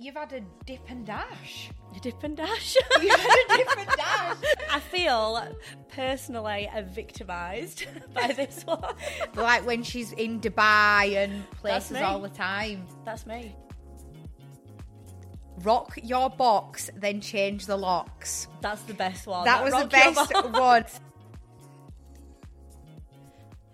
you've had a dip and dash. A dip and dash. You've had a dip and dash. I feel personally victimised by this one. like when she's in Dubai and places all the time. That's me. Rock your box, then change the locks. That's the best one. that was the best one.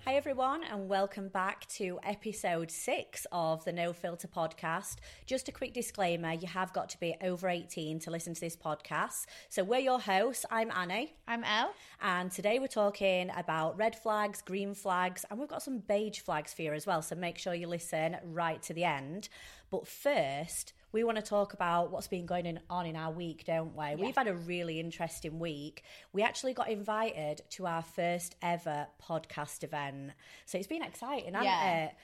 Hi, everyone, and welcome back to episode six of the No Filter podcast. Just a quick disclaimer you have got to be over 18 to listen to this podcast. So, we're your hosts. I'm Annie, I'm El. and today we're talking about red flags, green flags, and we've got some beige flags for you as well. So, make sure you listen right to the end. But first, we want to talk about what's been going on in our week, don't we? We've had a really interesting week. We actually got invited to our first ever podcast event. So it's been exciting, hasn't Yeah. it?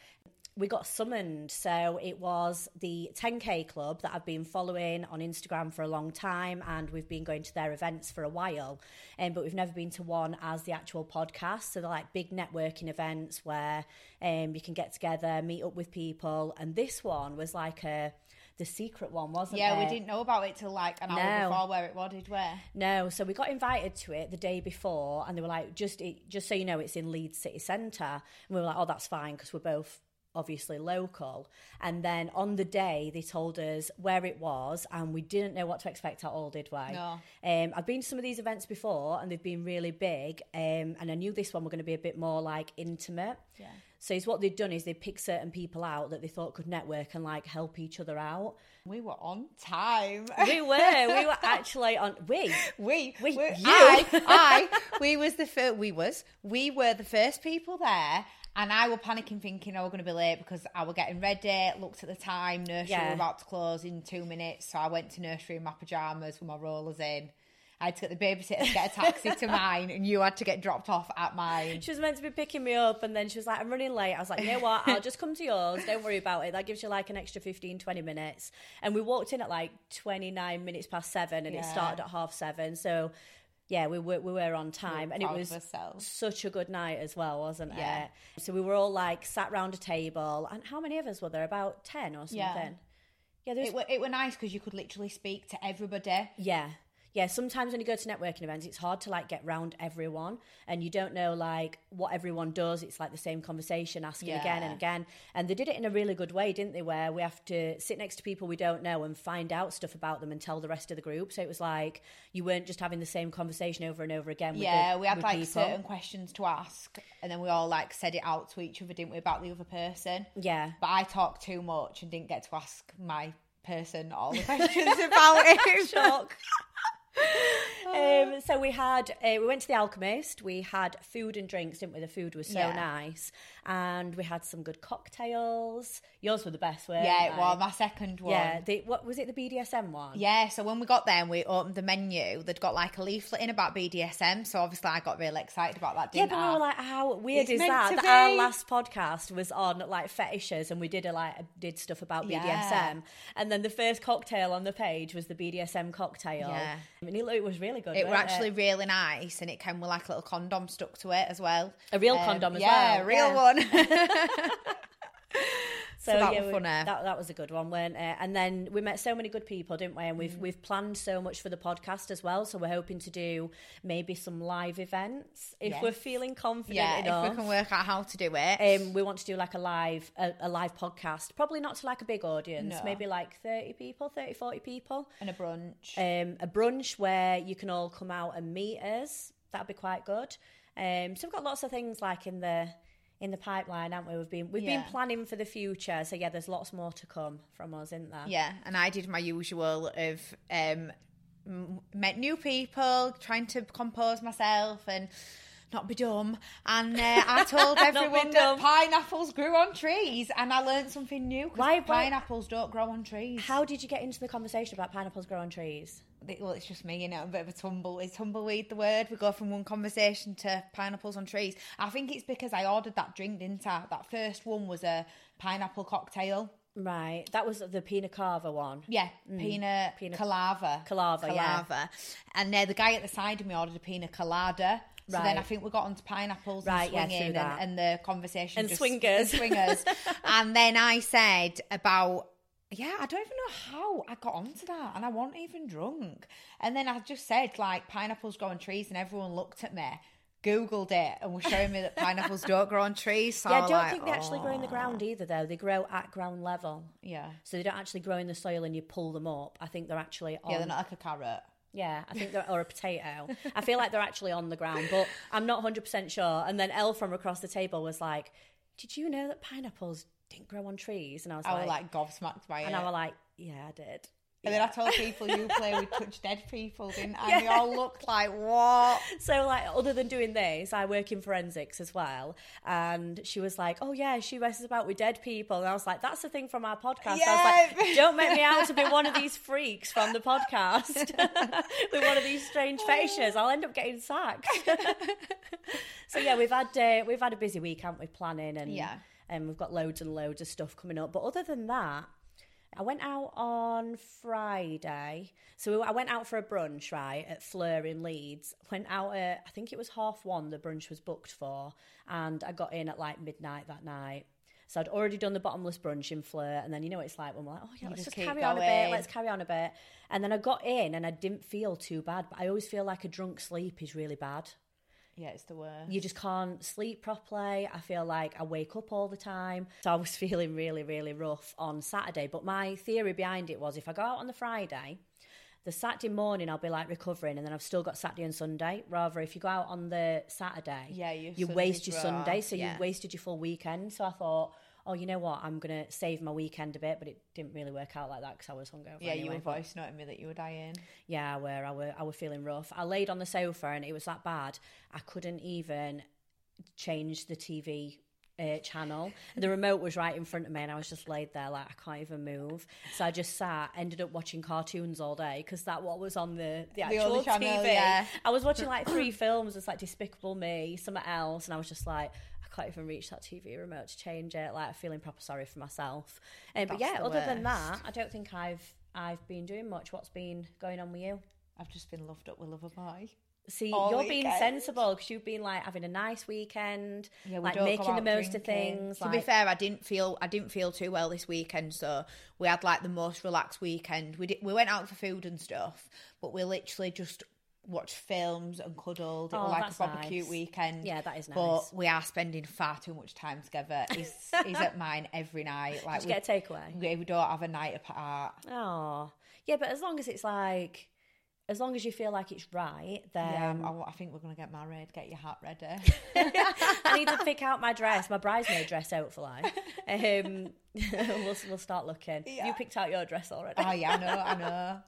We got summoned. So it was the 10K Club that I've been following on Instagram for a long time, and we've been going to their events for a while. Um, but we've never been to one as the actual podcast. So they're like big networking events where um, you can get together, meet up with people. And this one was like a the secret one, wasn't Yeah, we didn't know about it till like an hour No. before where it was, did we? No, so we got invited to it the day before, and they were like, "Just, it, just so you know, it's in Leeds City Centre." And we were like, "Oh, that's fine," because we're both obviously local. And then on the day, they told us where it was, and we didn't know what to expect at all, did we? No. Um, I've been to some of these events before, and they've been really big, um, and I knew this one were going to be a bit more like intimate. Yeah. So it's what they'd done is they picked certain people out that they thought could network and like help each other out. We were on time. We were, we were actually on. We, We, We- we you. I, I, we was the first. We was, we were the first people there, and I were panicking, thinking I were going to be late because I were getting ready. Looked at the time, nursery Yeah. were about to close in two minutes, so I went to nursery in my pajamas with my rollers in. I had to get the babysitter to get a taxi to mine, and you had to get dropped off at mine. She was meant to be picking me up and then she was like, I'm running late. I was like, you know what? I'll just come to yours. Don't worry about it. That gives you like an extra 15, 20 minutes. And we walked in at like 29 minutes past seven and it started at half seven. So yeah, we were, we were on time and it was such a good night as well, wasn't Yeah. it? So we were all like sat round a table. And how many of us were there? About 10 or something? Yeah. Yeah, It were, it were nice because you could literally speak to everybody. Yeah. Yeah, sometimes when you go to networking events, it's hard to like get round everyone and you don't know like what everyone does. It's like the same conversation, asking again and again. And they did it in a really good way, didn't they? Where we have to sit next to people we don't know and find out stuff about them and tell the rest of the group. So it was like you weren't just having the same conversation over and over again. With Yeah, the, we had like people. certain questions to ask, and then we all like said it out to each other, didn't we, about the other person? Yeah. But I talked too much and didn't get to ask my person all the questions about it. Shock. um, so we had uh, we went to the Alchemist. We had food and drinks, didn't we? The food was so Yeah. nice, and we had some good cocktails. Yours were the best, weren't Yeah, it they? was my second one. Yeah, the, what was it? The BDSM one. Yeah, so when we got there and we opened the menu, they'd got like a leaflet in about BDSM. So obviously I got really excited about that, Yeah, but I? we were like, how weird It's is that? That our last podcast was on like fetishes, and we did a like did stuff about BDSM, Yeah. and then the first cocktail on the page was the BDSM cocktail. Yeah. I mean, it, it was really good. it were actually uh, really nice and it came with like a little condom stuck to it as well. A real um, condom as well. yeah, well, real yeah. one. So, that yeah, was we- funny. that, that was a good one, weren't it? And then we met so many good people, didn't we? And Mm. we've we've planned so much for the podcast as well. So we're hoping to do maybe some live events if Yes. we're feeling confident yeah, enough. if we can work out how to do it. um, we want to do like a live a, a live podcast, probably not to like a big audience, No. maybe like 30 people, 30, 40 people. and a brunch. Um, a brunch where you can all come out and meet us. That'd be quite good. Um, so we've got lots of things like in the in the pipeline, haven't we? We've been we've Yeah. been planning for the future. So yeah, there's lots more to come from us, isn't there? Yeah, and I did my usual of um, met new people, trying to compose myself and not be dumb. And uh, I told everyone that pineapples grew on trees, and I learned something new. Why- why- pineapples don't grow on trees? How did you get into the conversation about pineapples grow on trees? Well, it's just me, you know, a bit of a tumble. Is tumbleweed the word? We go from one conversation to pineapples on trees. I think it's because I ordered that drink, didn't I? That first one was a pineapple cocktail. Right, that was the pina cava one. Yeah, pina, Pina- colada. Colada, yeah. And uh, the guy at the side of me ordered a pina colada. So then I think we got onto pineapples Right, and yeah, swinging that. and, and the conversation And just- swingers. and swingers. and then I said about yeah, I don't even know how I got onto that, and I wasn't even drunk. And then I just said like pineapples grow on trees, and everyone looked at me, googled it, and was showing me that pineapples don't grow on trees. So yeah, I don't like, think they actually grow in the "Oh." ground either, though. They grow at ground level. Yeah, So they don't actually grow in the soil and you pull them up. I think they're actually on. yeah, they're not like a carrot. Yeah, I think they're, or a potato. I feel like they're actually on the ground, but I'm not 100% sure. And then El from across the table was like, Did you know that pineapples didn't grow on trees? And I was I like, like gobsmacked by And it. I was like, Yeah, I did. and then I told people you play with touch dead people, didn't I? And they all looked like, what? So, like, other than doing this, I work in forensics as well. And she was like, Oh, yeah, she messes about with dead people. And I was like, That's the thing from our podcast. I was like, Don't make me out to be one of these freaks from the podcast with one of these strange fetishes. I'll end up getting sacked. so, yeah, we've had uh, we've had a busy week, haven't we, planning? And, Yeah. And we've got loads and loads of stuff coming up. But other than that, I went out on Friday. So I went out for a brunch, right, at Fleur in Leeds. Went out at, I think it was half one, the brunch was booked for. And I got in at like midnight that night. So I'd already done the bottomless brunch in Fleur. And then you know what it's like when we're like, oh, yeah, let's just just carry on a bit. Let's carry on a bit. And then I got in and I didn't feel too bad. But I always feel like a drunk sleep is really bad Yeah, it's the worst. you just can't sleep properly. I feel like I wake up all the time. So I was feeling really, really rough on Saturday. But my theory behind it was if I go out on the Friday, the Saturday morning I'll be like recovering and then I've still got Saturday and Sunday. Rather, if you go out on the Saturday, Yeah, your you waste your raw. Sunday. So Yeah. you wasted your full weekend. So I thought, oh, you know what? I'm going to save my weekend a bit. But it didn't really work out like that because I was hungover. yeah, you anyway. were But- voice noting me that you were dying. yeah, I were. I were. I were feeling rough. I laid on the sofa and it was that bad. I couldn't even change the TV uh, channel. The remote was right in front of me, and I was just laid there like I can't even move. So I just sat, ended up watching cartoons all day because that what was on the the The actual only channel, TV. yeah. I was watching like three films. It's like Despicable Me, something else, and I was just like. Can't even reach that TV remote to change it. Like feeling proper sorry for myself. Um, but yeah, the other than that. I don't think I've I've been doing much. What's been going on with you? I've just been loved up with love of Loverboy. See, all you're being sensible because you've been like having a nice weekend, Yeah, we like making the most of things. To like, be fair, I didn't feel I didn't feel too well this weekend, so we had like the most relaxed weekend. We did, we went out for food and stuff, but we literally just watched films and cuddled. It Oh, was like a barbecue nice. weekend. Yeah, that is nice. But we are spending far too much time together. He's he's at mine every night. Like Did you we, get a takeaway? we, we don't have a night apart. Oh, yeah, but as long as it's like, as long as you feel like it's right, then Yeah, I, I think we're gonna get married. Get your hat ready. I need to pick out my dress, my bridesmaid dress, hopefully. Um, we'll we'll start looking. You picked out your dress already. oh yeah, I know, I know.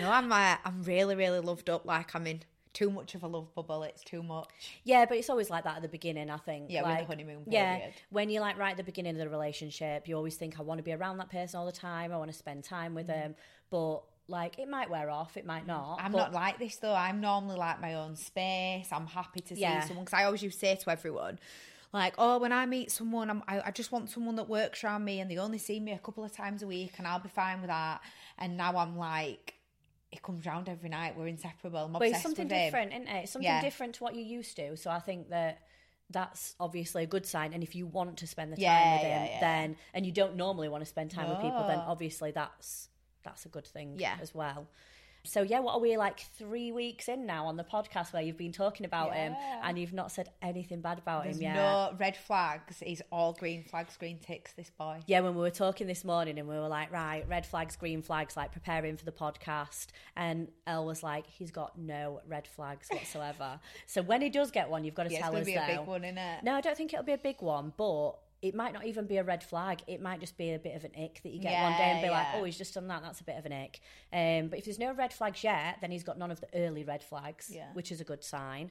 No, I'm uh, I'm really really loved up. Like I'm in too much of a love bubble. It's too much. Yeah, but it's always like that at the beginning, I think. Yeah, with the like, honeymoon Yeah, when you're like right at the beginning of the relationship, you always think, I want to be around that person all the time. I want to spend time with them. But like, it might wear off, it might mm. not. I'm but not like this though. I'm normally like my own space. I'm happy to see Yeah. someone because I always used to say to everyone, like, oh, when I meet someone, I'm, I, I just want someone that works around me and they only see me a couple of times a week and I'll be fine with that. And now I'm like, it comes round every night. We're inseparable. I'm But it's something different, isn't it? It's something Yeah. different to what you used to. So I think that that's obviously a good sign. And if you want to spend the time Yeah, with him, yeah, yeah. then and you don't normally want to spend time with people, then obviously that's that's a good thing Yeah. as well. So yeah, what are we like three weeks in now on the podcast where you've been talking about him and you've not said anything bad about There's him yet? no red flags. He's all green flags, green ticks. This boy. Yeah, when we were talking this morning and we were like, right, red flags, green flags, like preparing for the podcast. And El was like, he's got no red flags whatsoever. so when he does get one, you've got to Yeah, it's tell gonna us be a big one, it? No, I don't think it'll be a big one, but it might not even be a red flag. It might just be a bit of an ick that you get one day and be Yeah, like, oh, he's just done that. That's a bit of an ick. Um, but if there's no red flags yet, then he's got none of the early red flags, Yeah. which is a good sign.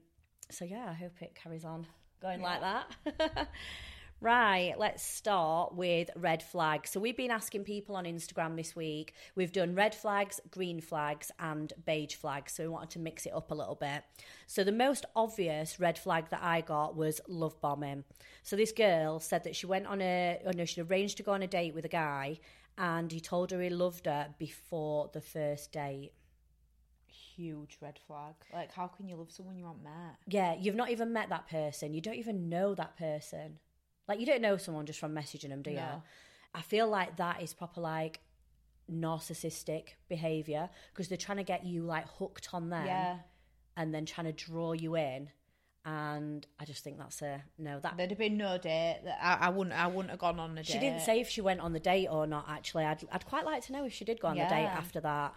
So yeah, I hope it carries on going like that. Right, let's start with red flags. So, we've been asking people on Instagram this week. We've done red flags, green flags, and beige flags. So, we wanted to mix it up a little bit. So, the most obvious red flag that I got was love bombing. So, this girl said that she went on a, oh no, she arranged to go on a date with a guy and he told her he loved her before the first date. Huge red flag. Like, how can you love someone you haven't met? Yeah, you've not even met that person. You don't even know that person. Like you don't know someone just from messaging them, do you? I feel like that is proper like narcissistic behavior because they're trying to get you like hooked on them Yeah. and then trying to draw you in. And I just think that's a no. That There'd have been no date. That I, I wouldn't. I wouldn't have gone on a date. she didn't say if she went on the date or not. Actually, I'd I'd quite like to know if she did go on the date after that.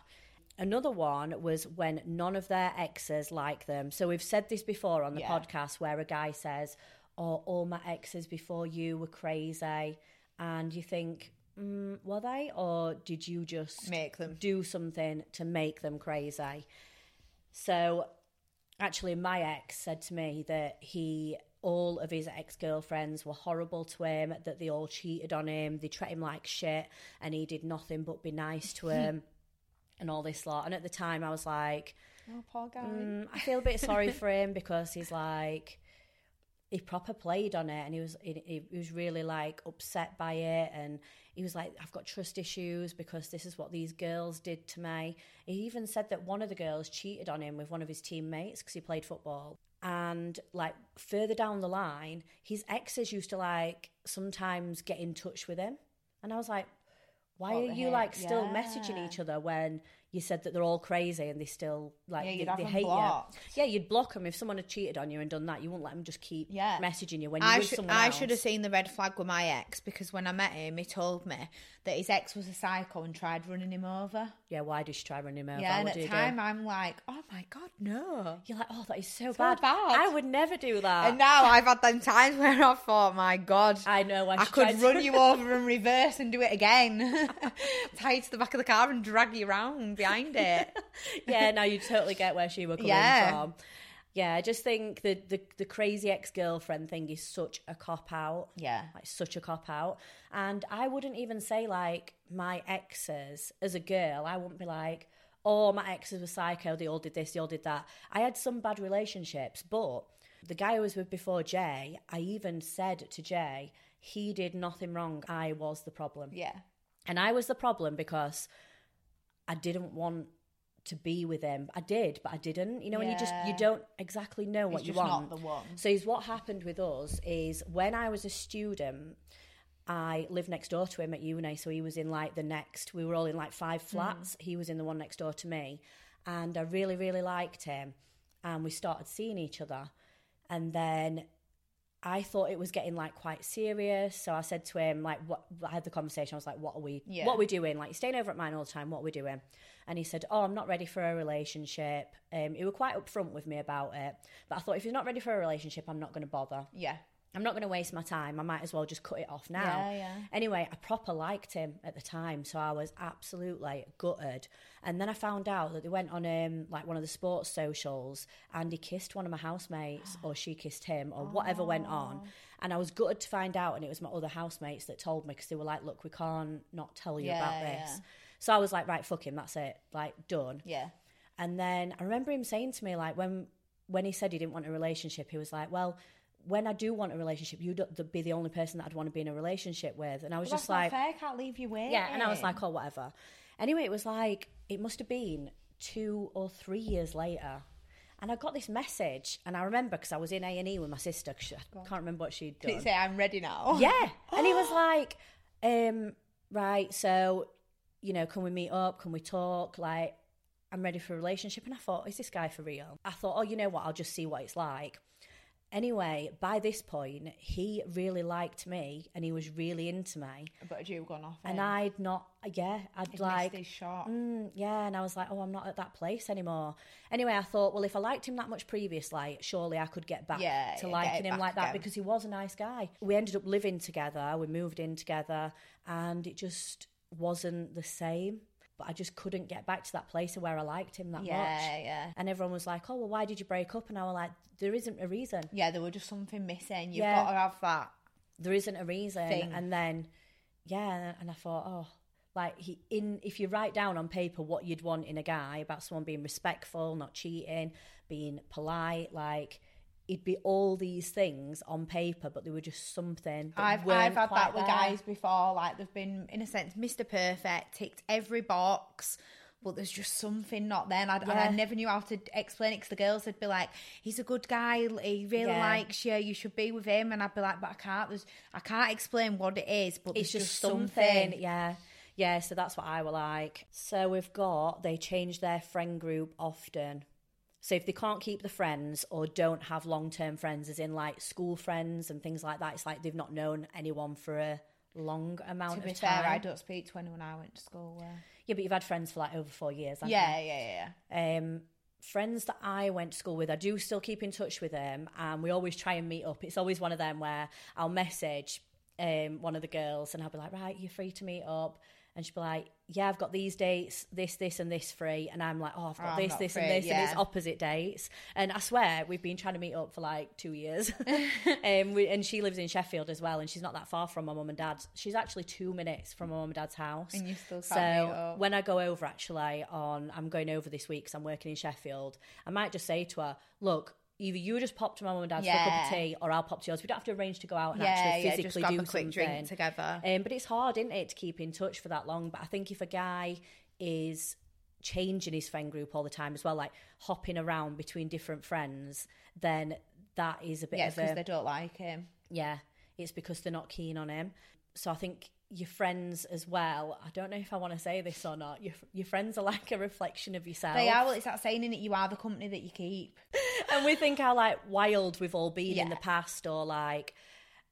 Another one was when none of their exes like them. So we've said this before on the Yeah. podcast where a guy says, "Oh, all my exes before you were crazy," and you think, mm, "Were they, or did you just Make them. do something to make them crazy?" So actually my ex said to me that he all of his ex-girlfriends were horrible to him that they all cheated on him they treated him like shit and he did nothing but be nice to him and all this lot and at the time i was like Oh, poor guy. mm, i feel a bit sorry for him because he's like he proper played on it and he was he, he was really like upset by it and he was like i've got trust issues because this is what these girls did to me. He even said that one of the girls cheated on him with one of his teammates because he played football. And like further down the line his exes used to like sometimes get in touch with him. And i was like why What are you heck? like still messaging each other when you said that they're all crazy and they still like Yeah, they, they hate blocked. you? Yeah, you'd block them if someone had cheated on you and done that. You wouldn't let them just keep Yeah. messaging you when you're I with should. someone I else. should have seen the red flag with my ex because when I met him, he told me that his ex was a psycho and tried running him over. Yeah, why did she try running him over? yeah, and at he do? I'm like, oh my god, no. You're like, oh, that is so, So bad. bad. I would never do that. And now I've had them times where I thought, my god, I know. When I could run to- you over and reverse and do it again. Tie you to the back of the car and drag you around behind it. yeah, now you totally get where she was coming Yeah. from. Yeah, I just think the, the the crazy ex girlfriend thing is such a cop out. Yeah. like such a cop out. And I wouldn't even say like my exes as a girl. I wouldn't be like, oh, my exes were psycho. They all did this. They all did that. I had some bad relationships, but the guy I was with before Jay, I even said to Jay, he did nothing wrong. I was the problem. Yeah. And I was the problem because I didn't want to be with him. I did, but I didn't. You know, and you just you don't exactly know what It's you want. not the one. So is what happened with us is when I was a student, I lived next door to him at uni. So he was in like the next. We were all in like five Mm. flats. He was in the one next door to me, and I really really liked him, and we started seeing each other, and then I thought it was getting like quite serious. So I said to him, like, what I had the conversation. I was like, what are we, Yeah. what are we doing? Like, you're staying over at mine all the time. What are we doing? And he said, oh, I'm not ready for a relationship. Um, he was quite upfront with me about it. But I thought, if he's not ready for a relationship, I'm not going to bother. Yeah. I'm not going to waste my time. I might as well just cut it off now. Yeah, yeah. Anyway, I proper liked him at the time, so I was absolutely gutted. And then I found out that they went on um, like one of the sports socials, and he kissed one of my housemates, or she kissed him, or whatever went on. And I was gutted to find out, and it was my other housemates that told me because they were like, "Look, we can't not tell you about this." yeah. So I was like, "Right, fuck him, that's it, like done." Yeah. And then I remember him saying to me, like, when when he said he didn't want a relationship, he was like, "Well, when I do want a relationship, you'd be the only person that I'd want to be in a relationship with." And I was Well, just like, fair. Can't leave you waiting. "Yeah," and I was like, "Oh, whatever." Anyway, it was like it must have been two or three years later. And I got this message, and I remember because I was in A and E with my sister. 'cause I can't remember what she'd Did done. it say I'm ready now? Yeah. And he was like, um, right, so, you know, can we meet up? Can we talk? Like, I'm ready for a relationship. And I thought, is this guy for real? I thought, oh, you know what? I'll just see what it's like. Anyway, by this point, he really liked me and he was really into me. But you gone off. And. I'd not, yeah, I'd He'd like, missed his shot. Mm, yeah, and I was like, oh, I'm not at that place anymore. Anyway, I thought, well, if I liked him that much previously, surely I could get back Yeah, to yeah, liking it him back like that again. because he was a nice guy. We ended up living together, we moved in together, and it just wasn't the same. But I just couldn't get back to that place of where I liked him that Yeah, much. Yeah, yeah. And everyone was like, oh, well, why did you break up? And I was like, there isn't a reason. Yeah, there was just something missing. You've Yeah. got to have that. there isn't a reason Thing. and then yeah and i thought oh like he in if you write down on paper what you'd want in a guy about someone being respectful not cheating being polite like it'd be all these things on paper but they were just something I've I've had that with there. guys before. Like they've been in a sense Mr. Perfect, ticked every box, but there's just something not there. And I, and I never knew how to explain it because the girls would be like, "He's a good guy. He really Yeah. likes you. You should be with him." And I'd be like, "But I can't. There's I can't explain what it is. But it's there's just something. yeah Yeah, so that's what I were like. So we've got they change their friend group often. So if they can't keep the friends or don't have long term friends, as in like school friends and things like that, it's like they've not known anyone for a long amount To be of time. fair, I don't speak to anyone I went to school with. Yeah, but you've had friends for like over four years. Yeah, yeah, yeah. you? Um, friends that I went to school with, I do still keep in touch with them, and we always try and meet up. It's always one of them where I'll message um, one of the girls, and I'll be like, "Right, you're free to meet up," and she'll be like, "Yeah, I've got these dates, this, this, and this free," and I'm like, "Oh, I've got I'm this, this, free, and this," and it's opposite dates. And I swear we've been trying to meet up for like two years. um, we, and she lives in Sheffield as well, and she's not that far from my mum and dad's. She's actually two minutes from my mum and dad's house. And you still so when I go over, actually, on I'm going over this week because I'm working in Sheffield. I might just say to her, "Look." Either you just pop to my mum and dad's for a cup of tea, or I'll pop to yours. We don't have to arrange to go out and Yeah, actually yeah, physically just grab do a quick something. drink together. Um, but it's hard, isn't it, to keep in touch for that long? But I think if a guy is changing his friend group all the time as well, like hopping around between different friends, then that is a bit Yeah, of because they don't like him. yeah, it's because they're not keen on him. So I think your friends as well. I don't know if I want to say this or not. Your your friends are like a reflection of yourself. They are. Well, it's that saying in it. You are the company that you keep. and we think how like wild we've all been in the past, or like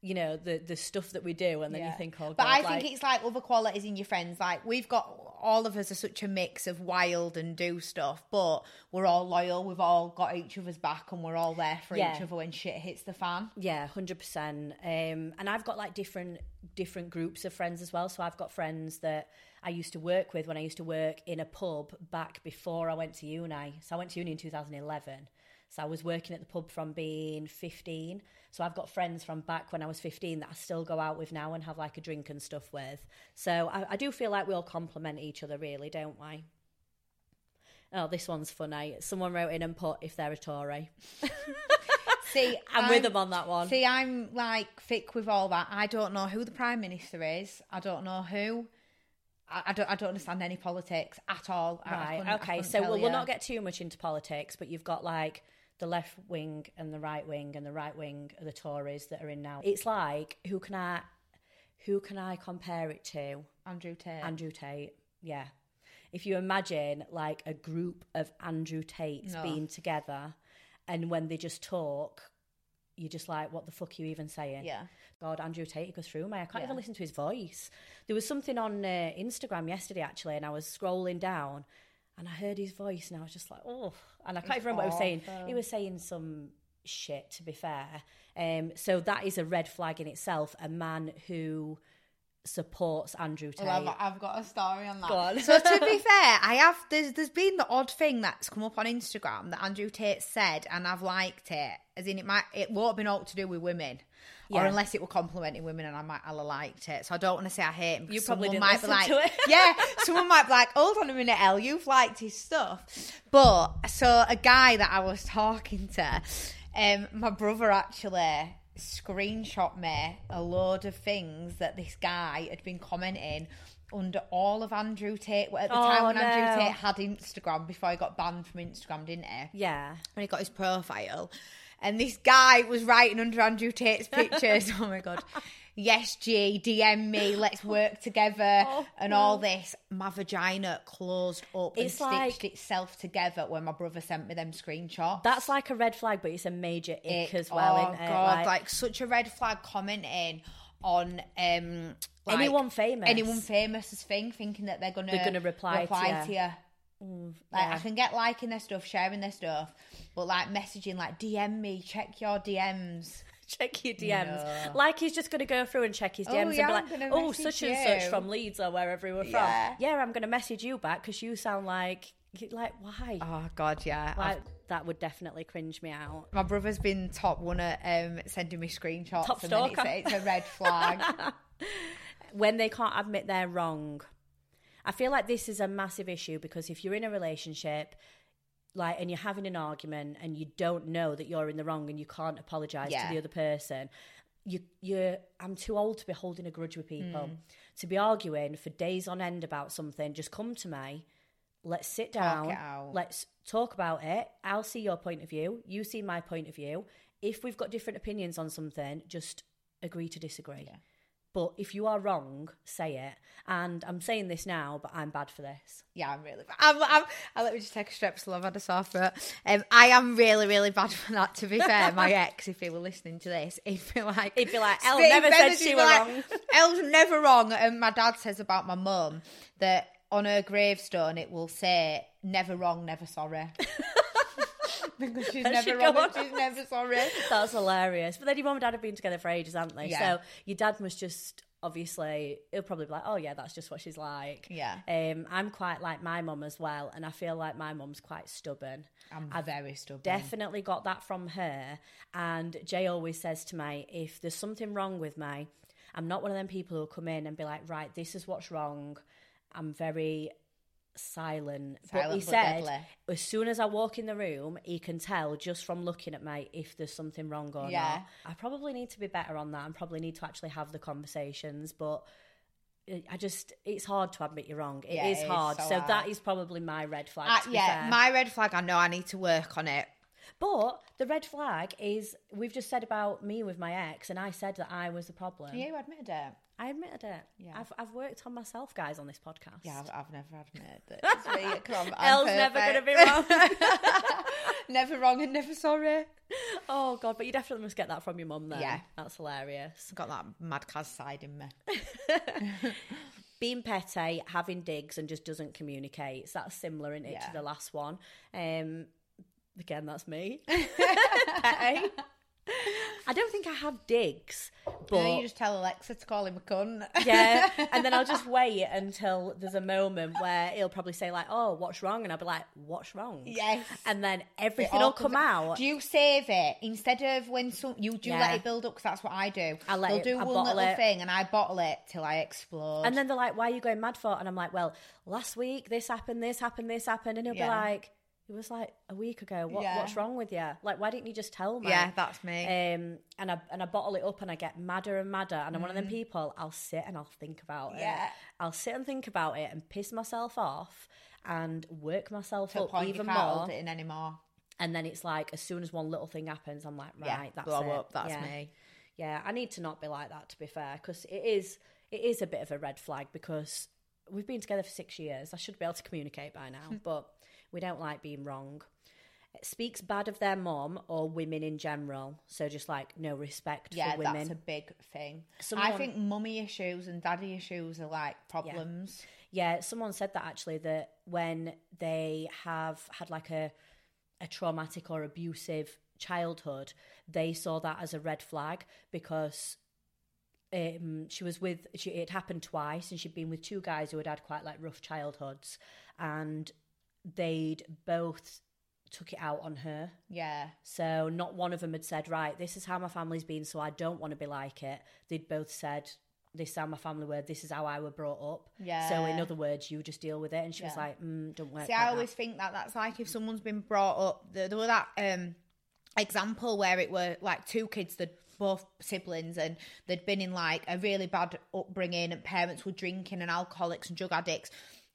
you know the the stuff that we do, and then you Yeah. think, oh, but I like, think it's like other qualities in your friends. Like we've got all of us are such a mix of wild and do stuff, but we're all loyal. We've all got each other's back, and we're all there for Yeah. each other when shit hits the fan. Yeah, hundred percent. Um, and I've got like different different groups of friends as well. So I've got friends that I used to work with when I used to work in a pub back before I went to uni. So I went to uni in 2011. So I was working at the pub from being 15. So I've got friends from back when I was 15 that I still go out with now and have like a drink and stuff with. So I, I do feel like we all complement each other, really, don't we? Oh, this one's funny. Someone wrote in and put if they're a Tory. See, I'm with them on that one. See, I'm like thick with all that. I don't know who the prime minister is. I don't know who. I, I don't. I don't understand any politics at all. Right. Okay. So we'll not get too much into politics, but you've got like the left wing and the right wing, and the right wing are the Tories that are in now. It's like who can I, who can I compare it to? Andrew Tate. Andrew Tate. Yeah. If you imagine like a group of Andrew Tates No. being together, and when they just talk, you're just like, what the fuck are you even saying? Yeah. God, Andrew Tate goes through me. I can't Yeah. even listen to his voice. There was something on uh, Instagram yesterday, actually, and I was scrolling down and I heard his voice and I was just like, oh. And I can't even remember what he was saying. He was saying some shit, to be fair. Um, so that is a red flag in itself. A man who supports Andrew Tate. Well, I've, I've got a story on that. Go on. So to be fair, I have. There's there's been the odd thing that's come up on Instagram that Andrew Tate said, and I've liked it. As in, it might it won't have been all to do with women, or unless it were complimenting women, and I might have liked it. So I don't want to say I hate him. You probably didn't might be listen like, to it. yeah, someone might be like, hold on a minute, El, you've liked his stuff. But so a guy that I was talking to, um, my brother actually screenshot me a load of things that this guy had been commenting under all of Andrew Tate at the Oh, time when no. Andrew Tate had Instagram before he got banned from Instagram, didn't he? yeah. when he got his profile. And this guy was writing under Andrew Tate's pictures. oh my god. Yes, G, DM me, let's work together Oh, and all this. My vagina closed up It's and like- stitched itself together when my brother sent me them screenshots. That's like a red flag, but it's a major ick, Ick. as well. Oh god, like, such a red flag commenting on um like, Anyone famous. anyone famous's thing, thinking that they're gonna They're gonna reply to you. to you. Like yeah. I can get liking their stuff, sharing their stuff, but like messaging, like DM me, check your DMs. check your DMs. No. Like he's just going to go through and check his Oh, DMs yeah, and be like, "Oh, such and such from Leeds or wherever you were Yeah. from." Yeah, I'm going to message you back because you sound like like why? Oh god, yeah. like that would definitely cringe me out. My brother's been top one at um, sending me screenshots, Top and then it's, it's a red flag. When they can't admit they're wrong, I feel like this is a massive issue because if you're in a relationship. Like, and you're having an argument, and you don't know that you're in the wrong, and you can't apologize Yeah. to the other person. You, you're. I'm too old to be holding a grudge with people. Hmm. To be arguing for days on end about something, just come to me. Let's sit down. Let's talk about it. I'll see your point of view. You see my point of view. If we've got different opinions on something, just agree to disagree. But if you are wrong, say it. And I'm saying this now, but I'm bad for this. Yeah, I'm really bad. I'm, I'm, i let me just take a strepsil. I've had a sore throat. Um, I am really, really bad for that. To be fair, my ex, if he were listening to this, he'd be like, He'd be like, El never said she were like, wrong. El's never wrong. And my dad says about my mum that on her gravestone it will say "never wrong, never sorry." because she's never should wrong go and on. she's never sorry. That's hilarious. But then your mum and dad have been together for ages, haven't they? Yeah. So your dad must just obviously he'll probably be like, oh yeah, that's just what she's like. Yeah. Um, I'm quite like my mum as well, and I feel like my mum's quite stubborn. I'm very stubborn. Definitely got that from her. And Jay always says to me, if there's something wrong with me, I'm not one of them people who'll come in and be like, right, this is what's wrong. I'm very silent. but he said, deadly. as soon as I walk in the room, he can tell just from looking at me if there's something wrong or Yeah. not. I probably need to be better on that and probably need to actually have the conversations, but. I just, it's hard to admit you're wrong. It Yeah, is it is hard. so so hard. that is probably my red flag. Uh, yeah, fair. my red flag. I know I need to work on it. But the red flag is we've just said about me with my ex, and I said that I was the problem. Yeah, you admitted it. I admitted it. Yeah. I've I've worked on myself, guys, on this podcast. Yeah, I've, I've never admitted that it's me. 'cause I'm- I'm El's never gonna be wrong. never wrong and never sorry. oh god, but you definitely must get that from your mum. Then Yeah. that's hilarious. Got that mad Kaz side in me. Being petty, having digs, and just doesn't communicate. So that's similar in it Yeah. to the last one. Um, again, that's me. petty. I don't think I have digs, but You, you just tell Alexa to call him a cunt. yeah, and then I'll just wait until there's a moment where he'll probably say like, "Oh, what's wrong?" and I'll be like, "What's wrong?" Yes. and then everything will come out. Do you save it instead of when some you do Yeah. let it build up? Because that's what I do. I let They'll it- do I one little it. thing and I bottle it till I explode. and then they're like, "Why are you going mad for?" And I'm like, "Well, last week this happened, this happened, this happened," and he'll Yeah. be like, "It was like a week ago. What, Yeah. What's wrong with you? Like, why didn't you just tell me?" yeah, that's me. Um, and I and I bottle it up and I get madder and madder. And I'm one of them people. I'll sit and I'll think about. Yeah. it. I'll sit and think about it and piss myself off and work myself to up point even more. it in anymore. And then it's like as soon as one little thing happens, I'm like, right, Yeah, that's blow it. up. That's yeah. me. Yeah, I need to not be like that to be fair, because it is it is a bit of a red flag because we've been together for six years. I should be able to communicate by now, but we don't like being wrong. It speaks bad of their mom or women in general, so just like no respect Yeah, for women. that's a big thing. I think mummy issues and daddy issues are like problems. Yeah, someone said that actually that when they have had like a a traumatic or abusive childhood, they saw that as a red flag because um, she was with she it happened twice and she'd been with two guys who had had quite like rough childhoods and they'd both took it out on her. Yeah. So not one of them had said, right, this is how my family's been, so I don't want to be like it. They'd both said, this is how my family were, this is how I were brought up. Yeah. So in other words, you just deal with it. And she was like, mm, don't work See, I that. always think that that's like if someone's been brought up. There, there was that um, example where it were like two kids that both siblings and they'd been in like a really bad upbringing and parents were drinking and alcoholics and drug addicts.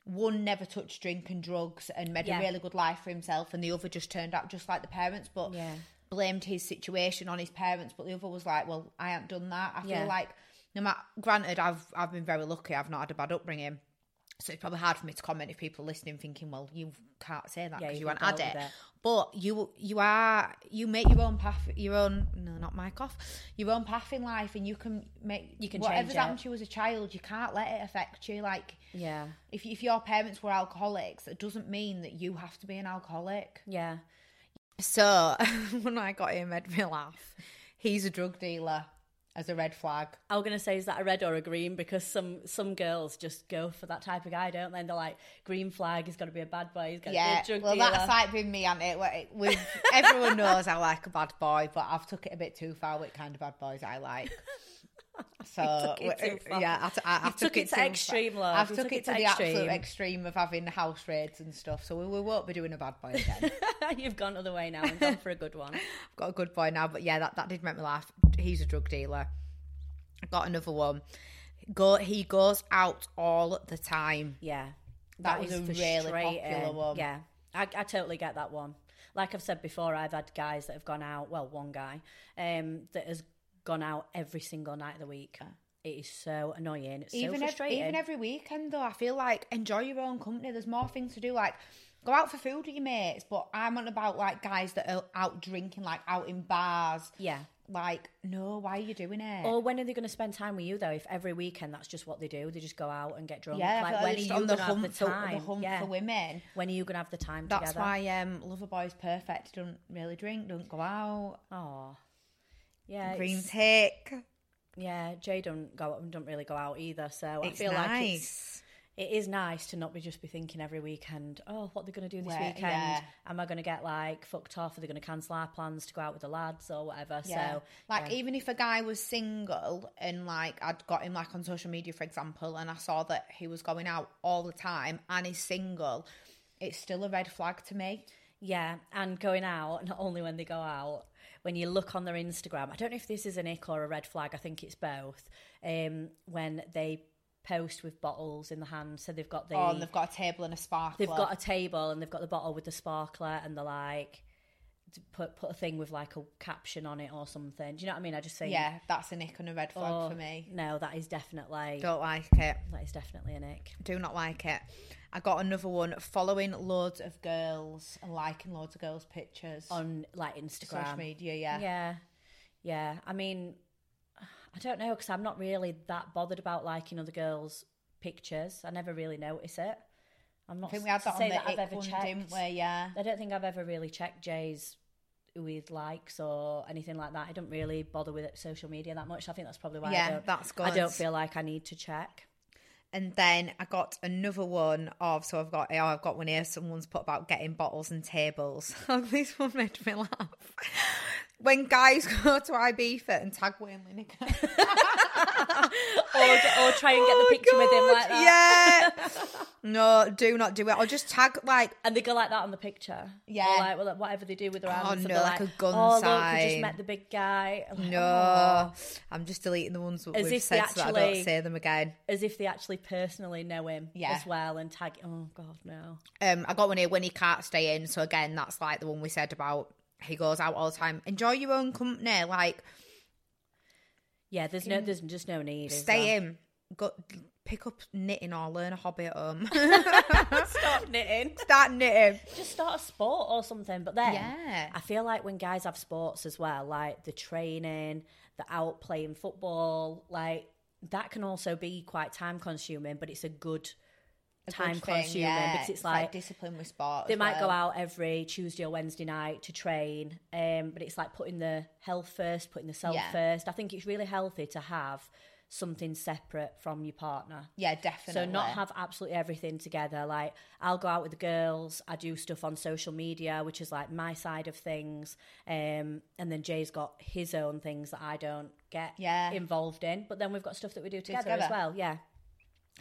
One never touched drink and drugs and made Yeah. a really good life for himself, and the other just turned out just like the parents, but Yeah. blamed his situation on his parents. But the other was like, "Well, I haven't done that." I feel like, no matter, granted, I've I've been very lucky. I've not had a bad upbringing, so it's probably hard for me to comment if people are listening thinking, "Well, you can't say that because you you had deal it." it. But you you are you make your own path, your own no, not mic off, your own path in life, and you can make You can whatever's change happened to you as a child. You can't let it affect you. Like Yeah. if if your parents were alcoholics, it doesn't mean that you have to be an alcoholic. Yeah. So when I got him, made me laugh. He's a drug dealer as a red flag. I was gonna say, is that a red or a green? Because some some girls just go for that type of guy, don't they? And they're like, green flag, he's got to be a bad boy. He's got to Yeah, be a drug well, dealer. that's like been me and it. it- With everyone knows I like a bad boy, but I've took it a bit too far with kind of bad boys I like. So it yeah, I, t- I, I've You've took it to extreme, love. I've took, took it, to the absolute extreme. extreme of having house raids and stuff. So we, we won't be doing a bad boy again. You've gone other way now and gone for a good one. I've got a good boy now, but yeah, that, that did make me laugh. He's a drug dealer. I got another one. Go, he goes out all the time. Yeah. That was is a really popular one. Yeah. I, I totally get that one. Like I've said before, I've had guys that have gone out, well, one guy, um, that has gone out every single night of the week. It is so annoying. It's so even every, frustrating. even every weekend though, I feel like enjoy your own company. There's more things to do. Like go out for food with your mates, but I'm on about like guys that are out drinking, like out in bars. yeah. Like no, why are you doing it? Or when are they going to spend time with you though? If every weekend that's just what they do, they just go out and get drunk. yeah, I like when are you on going the to have the for, time? the hunt yeah. for women. When are you going to have the time That's together? why um, Loverboy's perfect. Don't really drink, don't go out. Oh, yeah, Green it's- tick. yeah. Jay don't go, don't really go out either. So It's I feel like it's nice. it is nice to not be just be thinking every weekend. Oh, what they're going to do this Where- weekend? yeah. Am I going to get like fucked off? Are they going to cancel our plans to go out with the lads or whatever? Yeah. So like yeah. even if a guy was single and like I'd got him like on social media for example and I saw that he was going out all the time and he's single, it's still a red flag to me. Yeah, and going out, not only when they go out, when you look on their Instagram, I don't know if this is an ick or a red flag, I think it's both. Um, when they post with bottles in the hand, so they've got the Oh, and they've got a table and a sparkler. they've got a table and they've got the bottle with the sparkler and they're like put put a thing with like a caption on it or something. Do you know what I mean? I just think yeah, that's an ick and a red flag oh, for me. No, that is definitely Don't like it. that is definitely an ick. Do not like it. I got another one following loads of girls and liking loads of girls' pictures On like Instagram. social media. Yeah. Yeah, yeah. I mean, I don't know because I'm not really that bothered about liking other girls' pictures. I never really notice it. I'm not. I think we had that on say the that I've ever one, checked. didn't we? Yeah. I don't think I've ever really checked Jay's with likes or anything like that. I don't really bother with it, social media that much. I think that's probably why. I Yeah, don't, that's I don't feel like I need to check. And then I got another one of so I've got I've got one here. Someone's put about getting bottles and tables. This one made me laugh. When guys go to Ibiza and tag Wayne Lineker. Or, or try and get the Oh, picture with him like that. Yeah. no, do not do it. Or just tag like And they go like that on the picture. Yeah. Or like, well, whatever they do with their Oh, hands. no, they're like a gun oh, look, we just met the big guy. Like, no. "Oh." I'm just deleting the ones that As we've said so that I don't actually- say them again. As if they actually personally know him Yeah. as well and tag. Oh, God, no. Um, I got one here when he can't stay in. So again, that's like the one we said about he goes out all the time. Enjoy your own company. Like Yeah, there's no, there's just no need. stay in. Go pick up knitting or learn a hobby at home. Stop knitting. Start knitting. Just start a sport or something. But then, Yeah. I feel like when guys have sports as well, like the training, the out playing football, like that can also be quite time consuming, but it's a good time consuming yeah. because it's like, discipline with sport. they might go out every Tuesday or Wednesday night to train, um, but it's like putting the health first, putting the self Yeah. first. I think it's really healthy to have something separate from your partner. Yeah, definitely. So not have absolutely everything together. Like I'll go out with the girls. I do stuff on social media, which is like my side of things. Um, and then Jay's got his own things that I don't get Yeah. involved in. But then we've got stuff that we do together, as well. Yeah.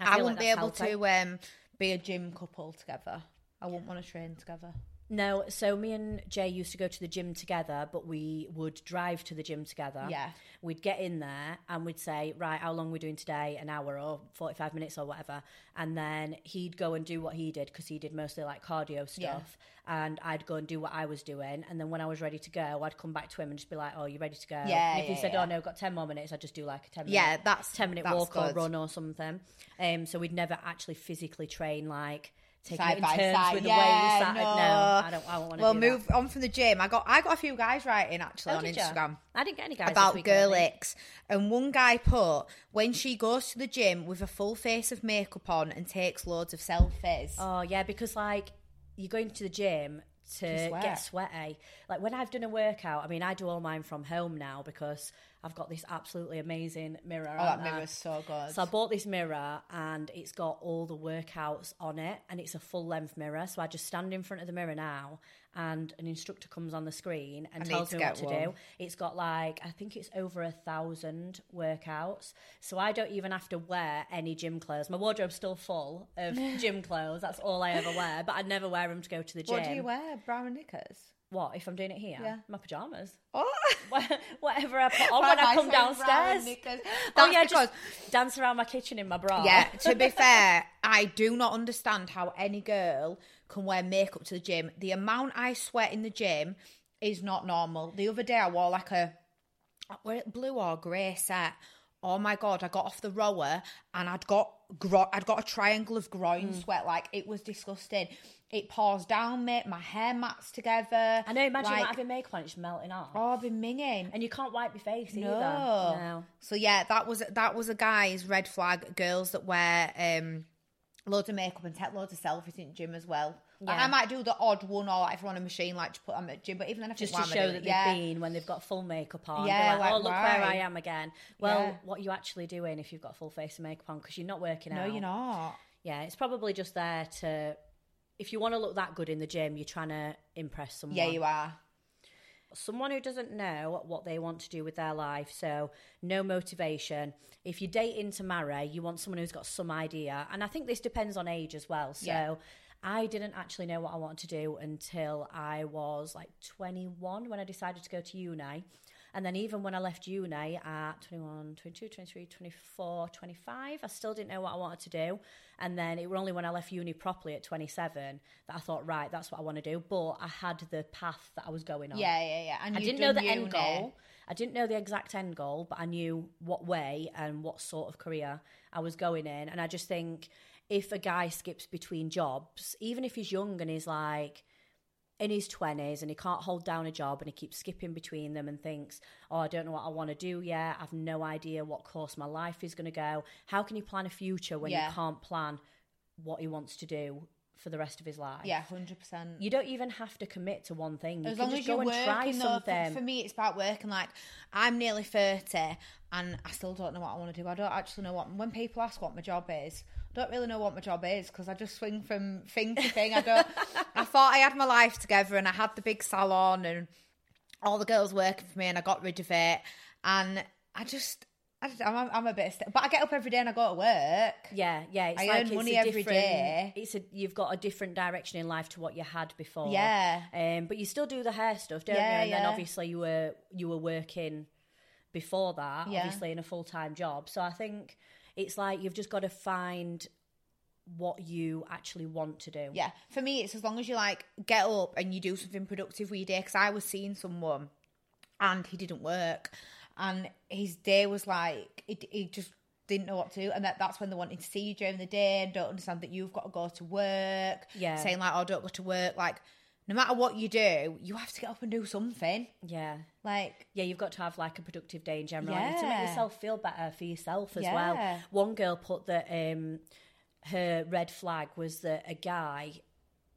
I, feel wouldn't like be able healthy. to um, be a gym couple together. I wouldn't want to train together. No, so me and Jay used to go to the gym together, but we would drive to the gym together. Yeah. We'd get in there and we'd say, right, how long are we doing today? An hour or 45 minutes or whatever. And then he'd go and do what he did because he did mostly like cardio stuff. And I'd go and do what I was doing. And then when I was ready to go, I'd come back to him and just be like, oh, you ready to go? Yeah, And if he said, yeah. oh, no, got 10 more minutes, I'd just do like a 10 minute, Yeah, that's 10 minute that's walk or run or something. Um, so we'd never actually physically train like taking Side by side. with the Yeah, weights. That, no. no, I don't, I don't want to Well, move that. on from the gym. I got I got a few guys writing actually Oh, on? Instagram. I didn't get any guys about girl icks. And one guy put when she goes to the gym with a full face of makeup on and takes loads of selfies. Oh yeah, because like you're going to the gym to sweat. get sweaty. Like when I've done a workout, I mean, I do all mine from home now because I've got this absolutely amazing mirror. oh, that haven't I? mirror's so good. So I bought this mirror and it's got all the workouts on it and it's a full length mirror. So I just stand in front of the mirror now and an instructor comes on the screen and I tells to me what to one. do. It's got like, I think it's over a thousand workouts. So I don't even have to wear any gym clothes. My wardrobe's still full of gym clothes. That's all I ever wear, but I never wear them to go to the gym. what do you wear? Brown knickers. What, if I'm doing it here? Yeah. My pajamas. Oh, Whatever I put on when I come downstairs. Oh yeah, because just dance around my kitchen in my bra. yeah. To be fair, I do not understand how any girl can wear makeup to the gym. The amount I sweat in the gym is not normal. The other day I wore like a were it blue or grey set. Oh my god, I got off the rower and I'd got gro- I'd got a triangle of groin Mm. sweat. Like it was disgusting. It pours down me. My hair mats together. I know. Imagine like, having makeup on; it's melting off, Oh, I've been minging. and you can't wipe your face No. either. No. So yeah, that was that was a guy's red flag. Girls that wear um loads of makeup and take loads of selfies in gym as well. Like, I might do the odd one or like if I'm on a machine, like to put on at gym. But even then, I Just to show that they've yeah. been when they've got full makeup on. Yeah, like, oh, like, oh, look where? I am again. Well, Yeah. what are you actually doing if you've got full face of makeup on? Because you're not working No, out. No, you're not. Yeah, it's probably just there to. If you want to look that good in the gym, you're trying to impress someone. Yeah, you are. someone who doesn't know what they want to do with their life, so no motivation. If you're dating to marry, you want someone who's got some idea. And I think this depends on age as well. So Yeah. I didn't actually know what I wanted to do until I was like 21 when I decided to go to uni. And then even when I left uni at 21, 22, 23, 24, 25, I still didn't know what I wanted to do. And then it was only when I left uni properly at 27 that I thought, right, that's what I want to do. But I had the path that I was going on. Yeah, yeah, yeah. And I didn't know the end goal. I didn't know the exact end goal, but I knew what way and what sort of career I was going in. And I just think if a guy skips between jobs, even if he's young and he's like in his 20s and he can't hold down a job and he keeps skipping between them and thinks, oh, I don't know what I want to do yet. I've no idea what course my life is going to go. How can you plan a future when Yeah. you can't plan what he wants to do for the rest of his life? Yeah, hundred percent. You don't even have to commit to one thing. You As can long just as go you're and try working, though, for, something. for me, it's about working. Like I'm nearly thirty, and I still don't know what I want to do. I don't actually know what. When people ask what my job is, don't really know what my job is because I just swing from thing to thing. I don't. I thought I had my life together, and I had the big salon, and all the girls working for me, and I got rid of it, and I just. I just, I'm, I'm a bit, st- but I get up every day and I go to work. Yeah, yeah. It's I like earn it's money a every. It's a you've got a different direction in life to what you had before. Yeah. Um, but you still do the hair stuff, don't Yeah, you? And then obviously you were you were working before that, Yeah. obviously in a full time job. So I think it's like you've just got to find what you actually want to do. Yeah, for me, it's as long as you like get up and you do something productive with your day. Because I was seeing someone and he didn't work, and his day was like he, he just didn't know what to do, and that, that's when they wanted to see you during the day and don't understand that you've got to go to work. Yeah. saying like, "Oh, don't go to work." Like, no matter what you do, you have to get up and do something. Yeah. Like, Yeah, you've got to have like a productive day in general and to make yourself feel better for yourself as Yeah. well. One girl put that um, her red flag was that a guy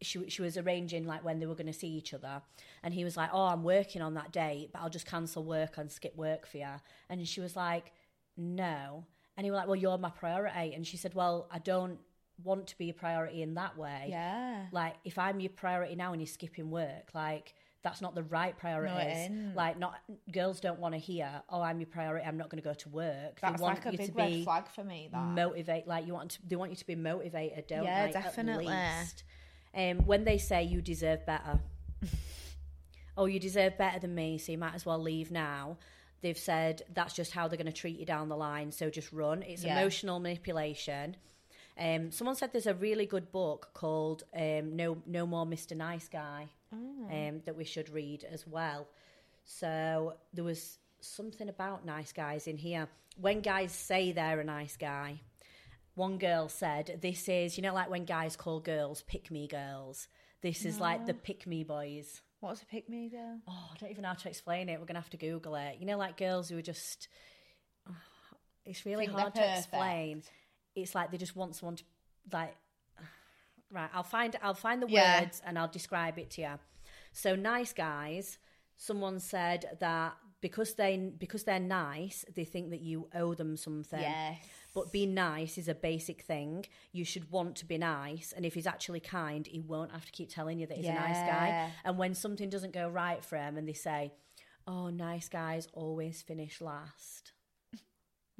she she was arranging like when they were going to see each other, and he was like, "Oh, I'm working on that date, but I'll just cancel work and skip work for you." And she was like, "No," and he was like, "Well, you're my priority," and she said, "Well, I don't want to be a priority in that way." yeah, like if I'm your priority now and you're skipping work, like that's not the right priorities. isn't. like not girls don't want to hear, oh, I'm your priority. I'm not going to go to work. that's they want like a you big to red be flag for me. That motivate. Like you want to, they want you to be motivated, don't Yeah, they? At definitely. least. Um, when they say you deserve better, oh, you deserve better than me, so you might as well leave now. They've said that's just how they're going to treat you down the line, so just run. It's Yeah. emotional manipulation. Um, someone said there's a really good book called um, "No No More Mr. Nice Guy" um, that we should read as well. So there was something about nice guys in here. When guys say they're a nice guy, one girl said, "This is you know like when guys call girls pick me girls. This is like the pick me boys." what's a pick me girl? Oh, I don't even know how to explain it. We're gonna have to Google it. You know, like girls who are just. it's really Think hard to explain. It's like they just want someone to like. Right, I'll find I'll find the Yeah. words and I'll describe it to you. So nice guys. Someone said that because they because they're nice, they think that you owe them something. Yes. But being nice is a basic thing. You should want to be nice. And if he's actually kind, he won't have to keep telling you that he's a nice guy. And when something doesn't go right for him and they say, oh, nice guys always finish last.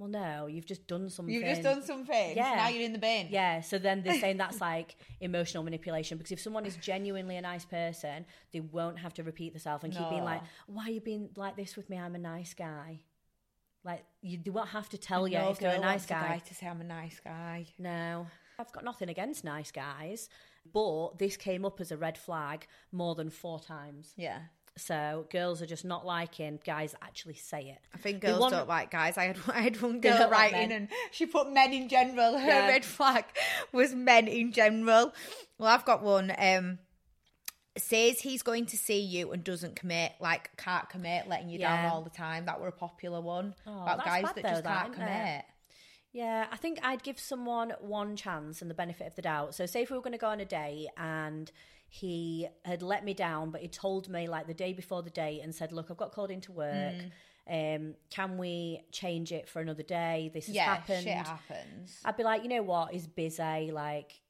Well, no, you've just done something. You've just done something. Yeah. Now you're in the bin. Yeah, so then they're saying that's like emotional manipulation because if someone is genuinely a nice person, they won't have to repeat themselves and keep being like, "Why are you being like this with me? I'm a nice guy." Like you, they won't have to tell you no if they're a nice wants guy. to say I'm a nice guy. No, I've got nothing against nice guys, but this came up as a red flag more than four times. Yeah. So girls are just not liking guys actually say it. I think girls want- don't like guys. I had I had one girl like writing and she put men in general. Her Yeah. red flag was men in general. Well, I've got one. Um, says he's going to see you and doesn't commit, like can't commit, letting you down all the time. That were a popular one Oh, about guys that though, just that, can't isn't it? commit. Yeah, I think I'd give someone one chance and the benefit of the doubt. So, say if we were going to go on a date and he had let me down, but he told me like the day before the date and said, "Look, I've got called into work. Um, can we change it for another day? This has Yeah, happened." shit happens. I'd be like, you know what, he's busy. Like,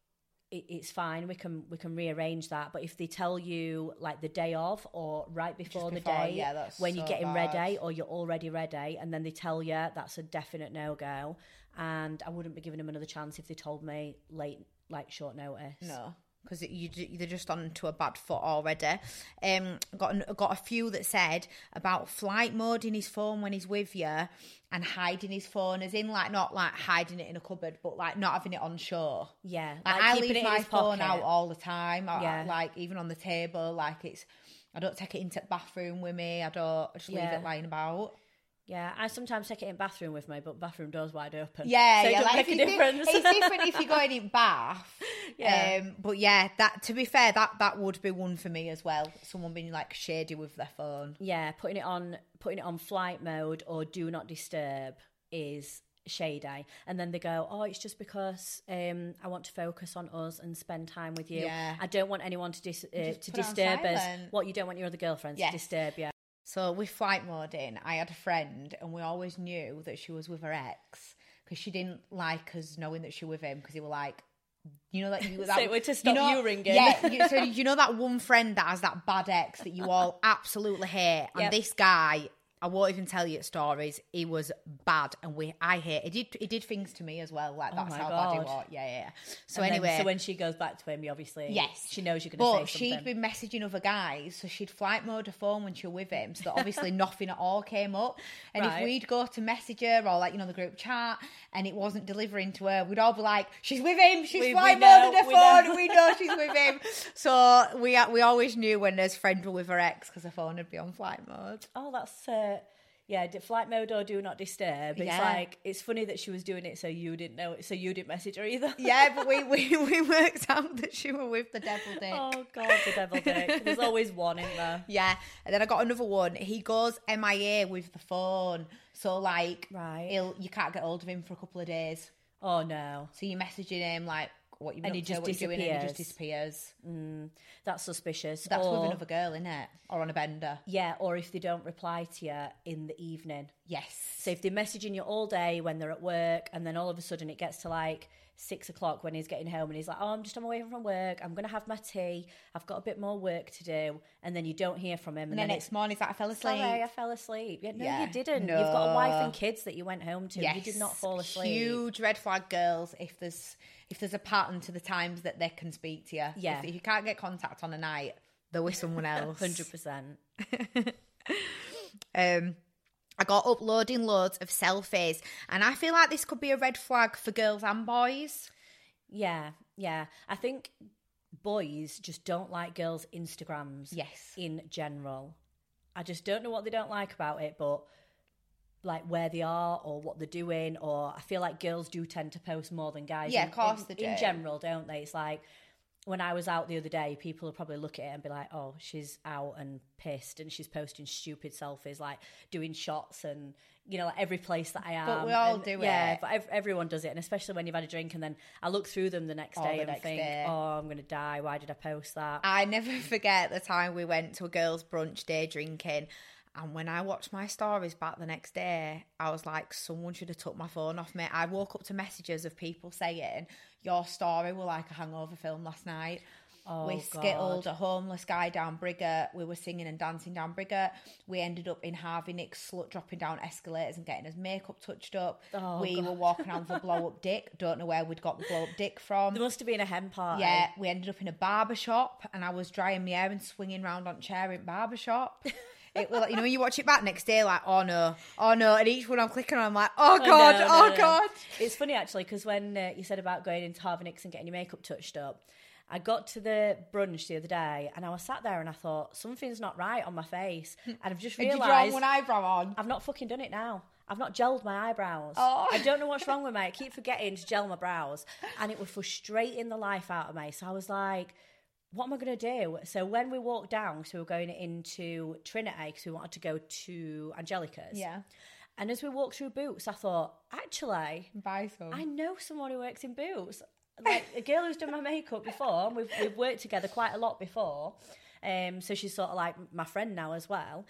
it, it's fine. We can we can rearrange that. But if they tell you like the day of or right before, the day, yeah, that's when you're getting bad. ready or you're already ready, and then they tell you that's a definite no go. And I wouldn't be giving them another chance if they told me late, like short notice. No, because you they're just on to a bad foot already. Um, got an- got a few that said about flight mode in his phone when he's with you and hiding his phone, as in like not like hiding it in a cupboard, but like not having it on show. Yeah, Like, like I leave my phone pocket. out all the time. I- Yeah. like even on the table, like it's. I don't take it into the bathroom with me. I don't I just leave it lying about. Yeah, I sometimes take it in bathroom with me, but bathroom doors wide open. Yeah, so yeah. Like, make a difference. it's different if you're going in bath. Yeah. Um, but yeah, that to be fair, that that would be one for me as well. Someone being like shady with their phone. yeah, putting it on putting it on flight mode or do not disturb is shady. And then they go, "Oh, it's just because um, I want to focus on us and spend time with you. Yeah. I don't want anyone to dis- uh, to put it on disturb us. What you don't want your other girlfriends Yes. to disturb you." So with flight mode in, I had a friend, and we always knew that she was with her ex because she didn't like us knowing that she was with him because he were like. You know that you that, So to stop know- you ringing. Yeah, you, so you know that one friend that has that bad ex that you all absolutely hate, and Yep. this guy, I won't even tell you stories. He was bad, and we I hate. He did he did things to me as well. Like that's Oh how bad he was. Yeah, yeah. So And then- anyway, so when she goes back to him, you obviously Yes. she knows you're going but to say she'd been messaging other guys, so she'd flight mode her phone when she was with him, so that obviously nothing at all came up. And if we'd go to message her or like you know the group chat, and it wasn't delivering to her, we'd all be like, "She's with him. She's We- flight mode her we phone. know." We know she's with him." So we we always knew when his friend were with her ex because her phone would be on flight mode. Oh, that's uh, yeah. Flight mode or do not disturb. It's Yeah. like it's funny that she was doing it, so you didn't know it, so you didn't message her either. Yeah, but we, we we worked out that she were with the devil dick. oh God, the devil dick. There's always one in there. Yeah, and then I got another one. He goes MIA with the phone, so like, Right. he'll you can't get hold of him for a couple of days. Oh no, So you're messaging him like, what you And he just you doing, and he just disappears. disappears. Mm, that's suspicious. That's or, with another girl, isn't it? Or on a bender. Yeah, or if they don't reply to you in the evening. Yes. So if they're messaging you all day when they're at work, and then all of a sudden it gets to like six o'clock when he's getting home, and he's like, "Oh, I'm just on my way from work. I'm gonna have my tea. I've got a bit more work to do," and then you don't hear from him, and then next morning, he's like, I fell asleep. Sorry, I fell asleep. Yeah, no, Yeah. you didn't. You've got a wife and kids that you went home to. Yes. You did not fall asleep. Huge red flag, girls. If there's if there's a pattern to the times that they can speak to you, Yeah. If, if you can't get contact on a night, they're with someone else. Hundred percent. Um, I got uploading loads of selfies, and I feel like this could be a red flag for girls and boys. Yeah, yeah. I think boys just don't like girls' Instagrams. Yes. In general, I just don't know what they don't like about it, but like where they are or what they're doing, or I feel like girls do tend to post more than guys. Yeah, in- of course in, they In general, don't they? It's like when I was out the other day, people will probably look at it and be like, "Oh, she's out and pissed, and she's posting stupid selfies, like doing shots and." You know, like every place that I am. But we all and- do yeah, it. Yeah, but ev- everyone does it, and especially when you've had a drink, and then I look through them the next Oh, day the and next think, day. "Oh, I'm gonna die. Why did I post that?" I never forget the time we went to a girls' brunch day drinking. And when I watched my stories back the next day, I was like, someone should have took my phone off me. I woke up to messages of people saying, Your story were like a hangover film last night. Oh, we God. skittled a homeless guy down Briggate. We were singing and dancing down Briggate. We ended up in Harvey Nick's slut dropping down escalators and getting his makeup touched up. Oh, we God. were walking around with a blow up dick. Don't know where we'd got the blow up dick from. There must have been a hen party. Yeah, we ended up in a barber shop, and I was drying my hair and swinging round on chair in barber shop. It like, you know, when you watch it back next day, like, oh no, oh no, and each one I'm clicking on, I'm like, oh Oh, god, no, oh no, god. It's funny actually because when uh, you said about going into Harvey Nicks and getting your makeup touched up, I got to the brunch the other day and I was sat there and I thought something's not right on my face, and I've just Did you draw realised one eyebrow on? I've not fucking done it now. I've not gelled my eyebrows. Oh. I don't know what's wrong with me. I keep forgetting to gel my brows, and it was frustrating the life out of me. So I was like, "What am I going to do?" So when we walked down, so we were going into Trinity because we wanted to go to Angelica's. Yeah. And as we walked through Boots, I thought, actually, Buy some. I know someone who works in Boots. Like a girl who's done my makeup before. and We've we've worked together quite a lot before. Um, so she's sort of like my friend now as well.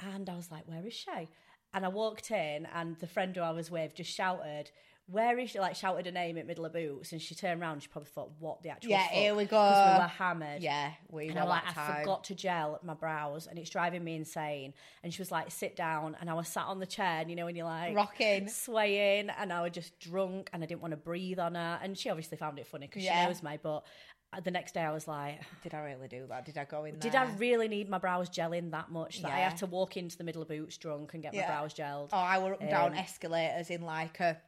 And I was like, where is she? And I walked in, and the friend who I was with just shouted, "Where is she?" Like shouted her name at middle of Boots, and she turned around. She probably thought, "What the actual?" Yeah, fuck?" here we go. we were hammered. yeah, we And were like, I forgot to gel my brows, and it's driving me insane. And she was like, "Sit down," and I was sat on the chair, and you know when you're like Rocking. swaying, and I was just drunk, and I didn't want to breathe on her. And she obviously found it funny because Yeah. she knows me. But uh, the next day, I was like, Did I really do that? Did I go in there? "Did I really need my brows gelling that much that I had to walk into the middle of boots drunk and get my brows gelled?" Oh, I were up and down Um, escalators in like a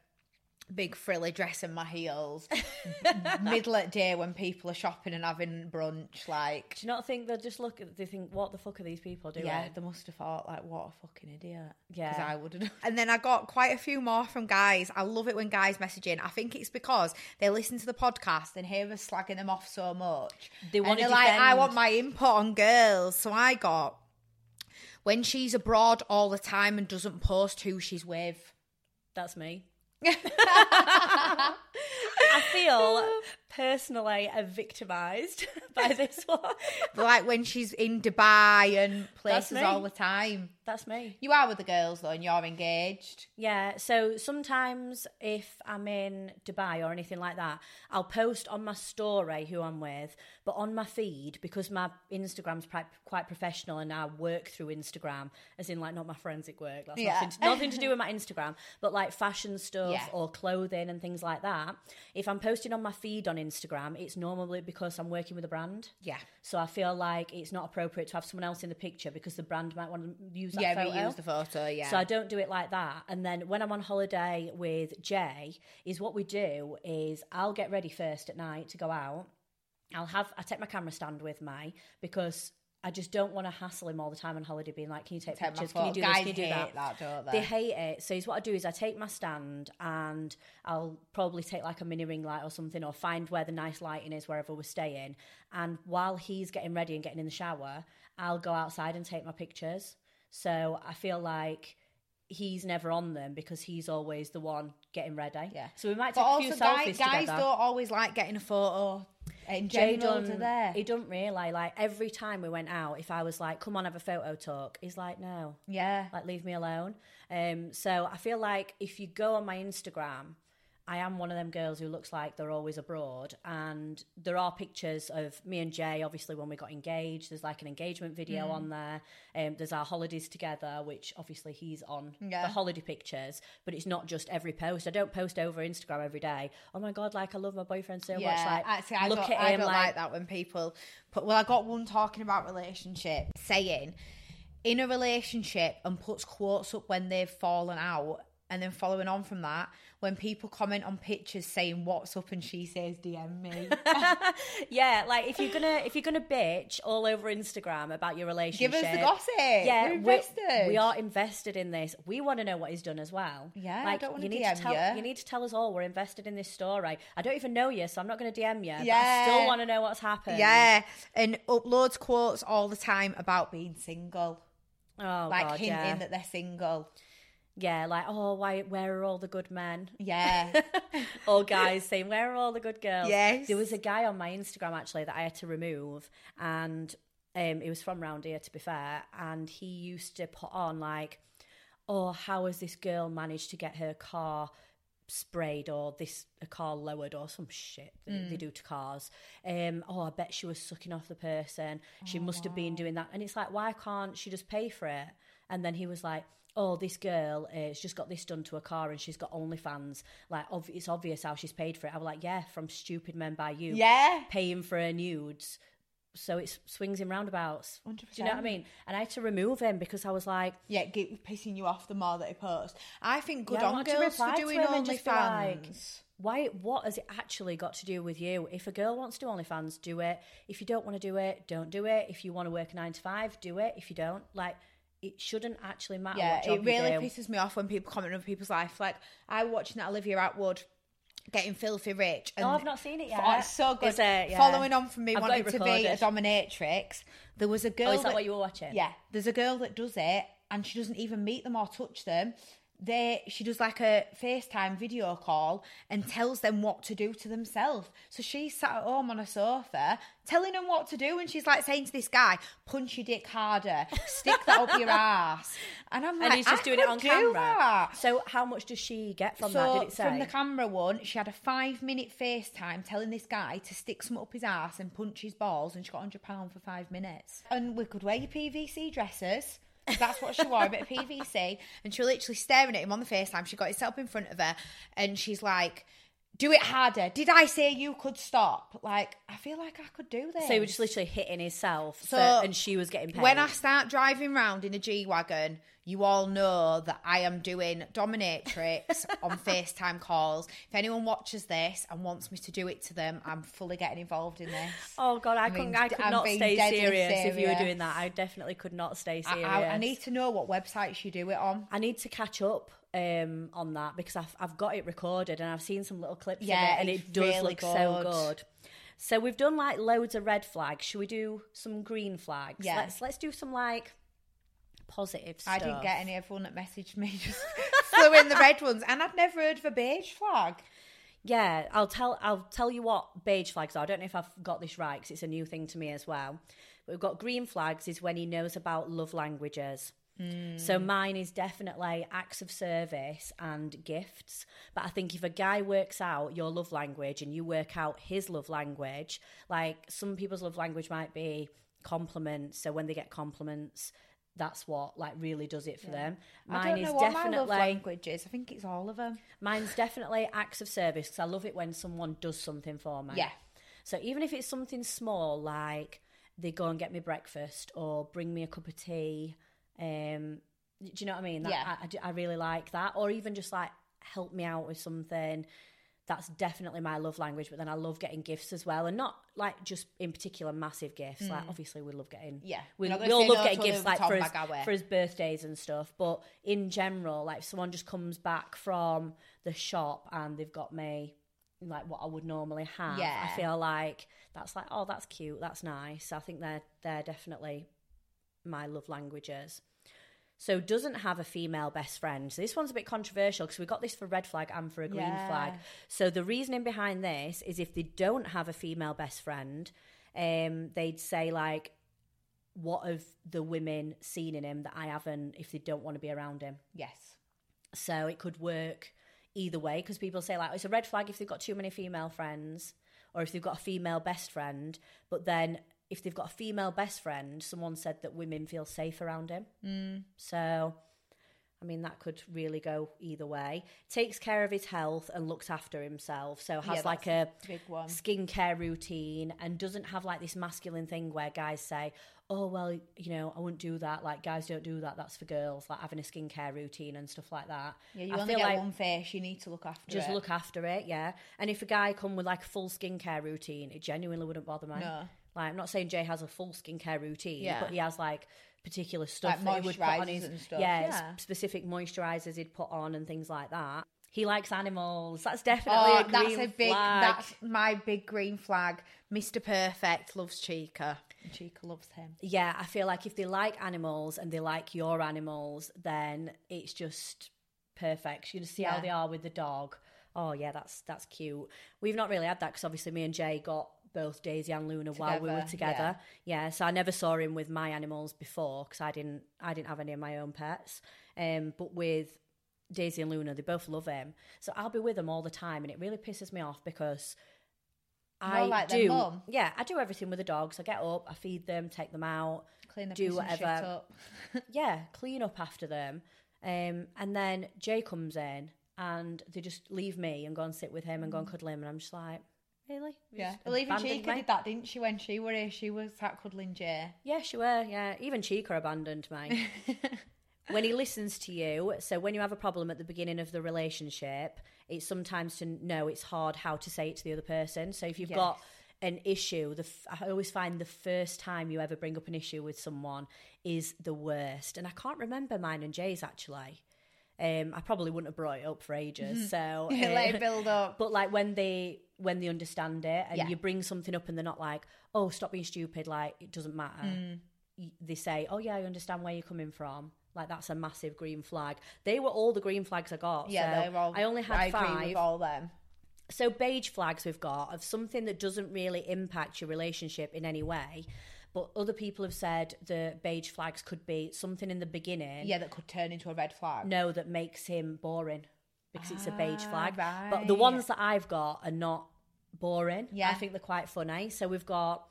big frilly dress and my heels. Middle at day when people are shopping and having brunch, like Do you not think they'll just look? At they think, "What the fuck are these people doing?" yeah, they must have thought like, what a fucking idiot. Yeah. because I wouldn't. And then I got quite a few more from guys. I love it when guys message in. I think it's because they listen to the podcast and hear us slagging them off so much. They wanna they're like, I want my input on girls. So I got when she's abroad all the time and doesn't post who she's with. That's me. I feel personally victimized by this one. like when she's in Dubai and places all the time. That's me. You are with the girls though, and you're engaged. Yeah, so sometimes if I'm in Dubai or anything like that, I'll post on my story who I'm with, but on my feed, because my Instagram's quite professional and I work through Instagram, as in like not my forensic work, that's Yeah. nothing, to, nothing to do with my Instagram, but like fashion stuff Yeah. or clothing and things like that. If I'm posting on my feed on Instagram, it's normally because I'm working with a brand. Yeah. So I feel like it's not appropriate to have someone else in the picture because the brand might want to use that Yeah, photo. reuse the photo. Yeah. So I don't do it like that. And then when I'm on holiday with Jay, is what we do is I'll get ready first at night to go out. I'll have I take my camera stand with me because I just don't want to hassle him all the time on holiday, being like, "Can you take, Take pictures? Can you do Guys this? Can you do that?" that, don't they? They hate it. So what I do is I take my stand and I'll probably take like a mini ring light or something, or find where the nice lighting is wherever we're staying. And while he's getting ready and getting in the shower, I'll go outside and take my pictures. So I feel like he's never on them because he's always the one getting ready. Yeah. So we might But take a few guys, selfies guys together. don't always like getting a photo. In Jay general, done, to there. he don't really like every time we went out. If I was like, "Come on, have a photo talk," he's like, "No, Yeah. like leave me alone." Um, so I feel like if you go on my Instagram, I am one of them girls who looks like they're always abroad, and there are pictures of me and Jay. Obviously, when we got engaged, there's like an engagement video Mm. on there. Um, there's our holidays together, which obviously he's on Yeah. the holiday pictures, but it's not just every post. I don't post over Instagram every day. Oh my god, like I love my boyfriend so much. Like actually, I look at I him don't like, like that when people put. Well, I got one talking about relationship, saying in a relationship and puts quotes up when they've fallen out, and then following on from that, when people comment on pictures saying "What's up" and she says "DM me," Yeah, like if you're gonna if you're gonna bitch all over Instagram about your relationship, give us the gossip. Yeah, We're invested. we are invested in this. We want to know what he's done as well. Yeah, I like don't wanna you need DM to tell ya. you need to tell us all we're invested in this story. I don't even know you, so I'm not going to DM you. But I Yeah. still want to know what's happened. Yeah, and uploads quotes all the time about being single, Oh like God, hinting yeah. that they're single. Yeah, like oh, why? Where are all the good men? Yeah, or guys saying, Where are all the good girls? Yes. There was a guy on my Instagram actually that I had to remove, and um, he was from round here, to be fair, and he used to put on, like, Oh, how has this girl managed to get her car sprayed or this a car lowered or some shit that Mm. they do to cars um oh i bet she was sucking off the person she must have been doing that and it's like why can't she just pay for it and then he was like oh this girl uh, has just got this done to a car and she's got onlyfans like ob- it's obvious how she's paid for it i was like yeah from stupid men by you yeah. paying for her nudes so it swings in roundabouts do you know what i mean and i had to remove him because i was like Yeah, get, pissing you off the more that he posts. I think good Yeah, on girls for doing OnlyFans. like- why? What has it actually got to do with you? If a girl wants to do OnlyFans, do it. If you don't want to do it, don't do it. If you want to work nine to five, do it. If you don't, like, it shouldn't actually matter. Yeah, it really pisses me off when people comment on people's life. Like I watching that Olivia Attwood getting filthy rich. And Oh, I've not seen it yet. Oh, it's so good. It? Yeah. Following on from me I've wanting to be a dominatrix, there was a girl. Oh, is that what you were watching? Yeah, there's a girl that does it, and she doesn't even meet them or touch them. They, she does like a FaceTime video call and tells them what to do to themselves. So she's sat at home on a sofa telling them what to do, and she's like saying to this guy, "Punch your dick harder, stick that up your ass," and I'm like, And he's just "I doing it on camera. that." So, how much does she get from so that? Did it say? from the camera one, she had a five minute FaceTime telling this guy to stick some up his ass and punch his balls, and she got hundred pound for five minutes. And we could wear your PVC dresses. That's what she wore, a bit of PVC. And she was literally staring at him on the FaceTime. She got it set up in front of her, and she's like, "Do it harder." Did I say you could stop? Like, I feel like I could do this. so he was just literally hitting himself, So, for- and she was getting paid. When I start driving round in a G wagon, you all know that I am doing dominatrix on FaceTime calls. If anyone watches this and wants me to do it to them, I'm fully getting involved in this. Oh God, I, mean, couldn't. I could I'm not stay deadly serious, if you were doing that. I definitely could not stay I, serious. I, I need to know what websites you do it on. I need to catch up um, on that because I've, I've got it recorded and I've seen some little clips Yeah, of it and it does really look so good. good. So we've done like loads of red flags. Should we do some green flags? Yeah. Let's let's do some like positive stuff. I didn't get any. Everyone that messaged me just flew in the red ones, and I've never heard of a beige flag. Yeah, I'll tell I'll tell you what beige flags are. I don't know if I've got this right because it's a new thing to me as well. But we've got green flags is when he knows about love languages. So hmm. mine is definitely acts of service and gifts. But I think if a guy works out your love language and you work out his love language, like some people's love language might be compliments. So when they get compliments, that's what like really does it for them. Mine is know what my definitely love language is. I think it's all of them. Mine's definitely acts of service because I love it when someone does something for me. Yeah. So even if it's something small, like they go and get me breakfast or bring me a cup of tea, um, do you know what I mean? That, Yeah. I, I really like that. Or even just like help me out with something. That's definitely my love language. But then I love getting gifts as well, and not like just in particular massive gifts. Like obviously we love getting Mm. Yeah. we, we all love no getting gifts like for his, bag, are we? for his birthdays and stuff. But in general, like if someone just comes back from the shop and they've got me like what I would normally have, Yeah. I feel like that's like, oh, that's cute, that's nice. I think they're they're definitely my love languages. So doesn't have a female best friend. So this one's a bit controversial because we got this for red flag and for a green Yeah. flag. So the reasoning behind this is if they don't have a female best friend, um, they'd say like, what have the women seen in him that I haven't? If they don't want to be around him, Yes. so it could work either way because people say like it's a red flag if they've got too many female friends or if they've got a female best friend. But then if they've got a female best friend, someone said that women feel safe around him. Mm. So. I mean, that could really go either way. Takes care of his health and looks after himself. So has Yeah, like a big one. skincare routine and doesn't have like this masculine thing where guys say, "Oh well, you know, I wouldn't do that." Like guys don't do that. That's for girls. Like having a skincare routine and stuff like that. Yeah, you I only get like one face. You need to look after just it. look after it, yeah. And if a guy come with like a full skincare routine, it genuinely wouldn't bother me. No. Like I'm not saying Jay has a full skincare routine, Yeah. but he has like particular stuff Like that he would put on his and stuff, Yeah, yeah. specific moisturizers he'd put on and things like that. He likes animals. That's definitely Oh, a that's a big. flag. That's my big green flag. Mr. Perfect loves Chica. Chica loves him. yeah, I feel like if they like animals and they like your animals, then it's just perfect. You just see how they are with the dog. Oh yeah, that's that's cute. We've not really had that because obviously me and Jay got both Daisy and Luna while we were Together, together. Yeah. so I never saw him with my animals before because I didn't I didn't have any of my own pets. Um, but with Daisy and Luna, they both love him, so I'll be with them all the time, and it really pisses me off because. I like do, yeah. I do everything with the dogs. I get up, I feed them, take them out, Clean the do whatever. up. yeah, clean up after them. Um, and then Jay comes in and they just leave me and go and sit with him and go and cuddle him. And I'm just like, really? You Yeah. just Well, even abandoned Chica me? did that, didn't she? When she were here, she was sat cuddling Jay. Yeah, she were. Yeah, even Chica abandoned mine. when he listens to you, so when you have a problem at the beginning of the relationship, it's sometimes to know it's hard how to say it to the other person. So if you've Yes. got an issue, the f- I always find the first time you ever bring up an issue with someone is the worst. And I can't remember mine and Jay's actually. Um, I probably wouldn't have brought it up for ages. So Let uh, it build up. but like when they when they understand it and Yeah. you bring something up and they're not like, oh, stop being stupid, like it doesn't matter. Mm. Y- They say, oh yeah, I understand where you're coming from. Like that's a massive green flag. They were all the green flags I got. Yeah, so they were all. I only had I agree five. with all them. So beige flags we've got of something that doesn't really impact your relationship in any way. But other people have said the beige flags could be something in the beginning. Yeah, that could turn into a red flag. No, that makes him boring because it's a beige Ah, flag. But the ones that I've got are not boring. Yeah. I think they're quite funny. So we've got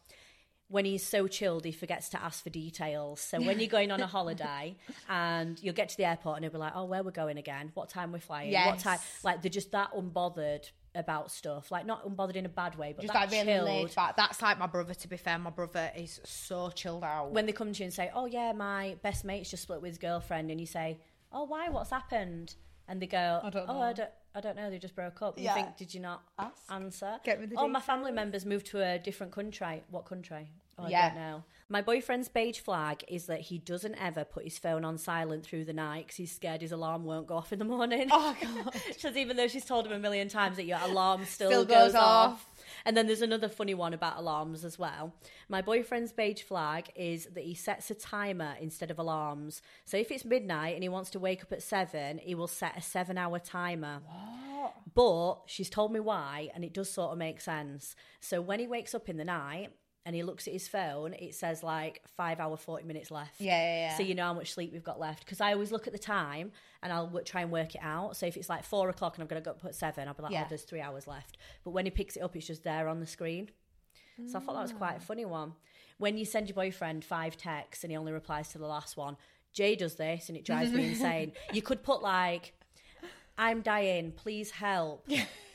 when he's so chilled, he forgets to ask for details. So when you're going on a holiday and you'll get to the airport and he'll be like, "Oh, where we're going again? What time we're flying? What Yes. time?" Like they're just that unbothered about stuff. Like not unbothered in a bad way, but Just like really chilled. laid back. That's like my brother. To be fair, my brother is so chilled out. when they come to you and say, "Oh yeah, my best mate's just split with his girlfriend," and you say, "Oh why? What's happened?" And they go, I don't "Oh. I don't, I don't know. They just broke up." Yeah. You think, "Did you not Ask. answer?" Get me the oh, my family members moved to a different country. What country? Oh, Yeah. I don't know. My boyfriend's beige flag is that he doesn't ever put his phone on silent through the night because he's scared his alarm won't go off in the morning. oh god. Because even though she's told him a million times that your alarm still, Still goes, goes off. off. And then there's another funny one about alarms as well. My boyfriend's beige flag is that he sets a timer instead of alarms. So if it's midnight and he wants to wake up at seven, he will set a seven hour timer. But she's told me why, and it does sort of make sense. So when he wakes up in the night and he looks at his phone, it says like five hour, 40 minutes left. Yeah, yeah, yeah. So you know how much sleep we've got left. Because I always look at the time and I'll w- try and work it out. So if it's like four o'clock and I'm going to go up at seven, I'll be like, oh, Yeah. oh, there's three hours left. But when he picks it up, it's just there on the screen. So I thought that was quite a mm. funny one. When you send your boyfriend five texts and he only replies to the last one, Jay does this and it drives me insane. You could put like, I'm dying, please help.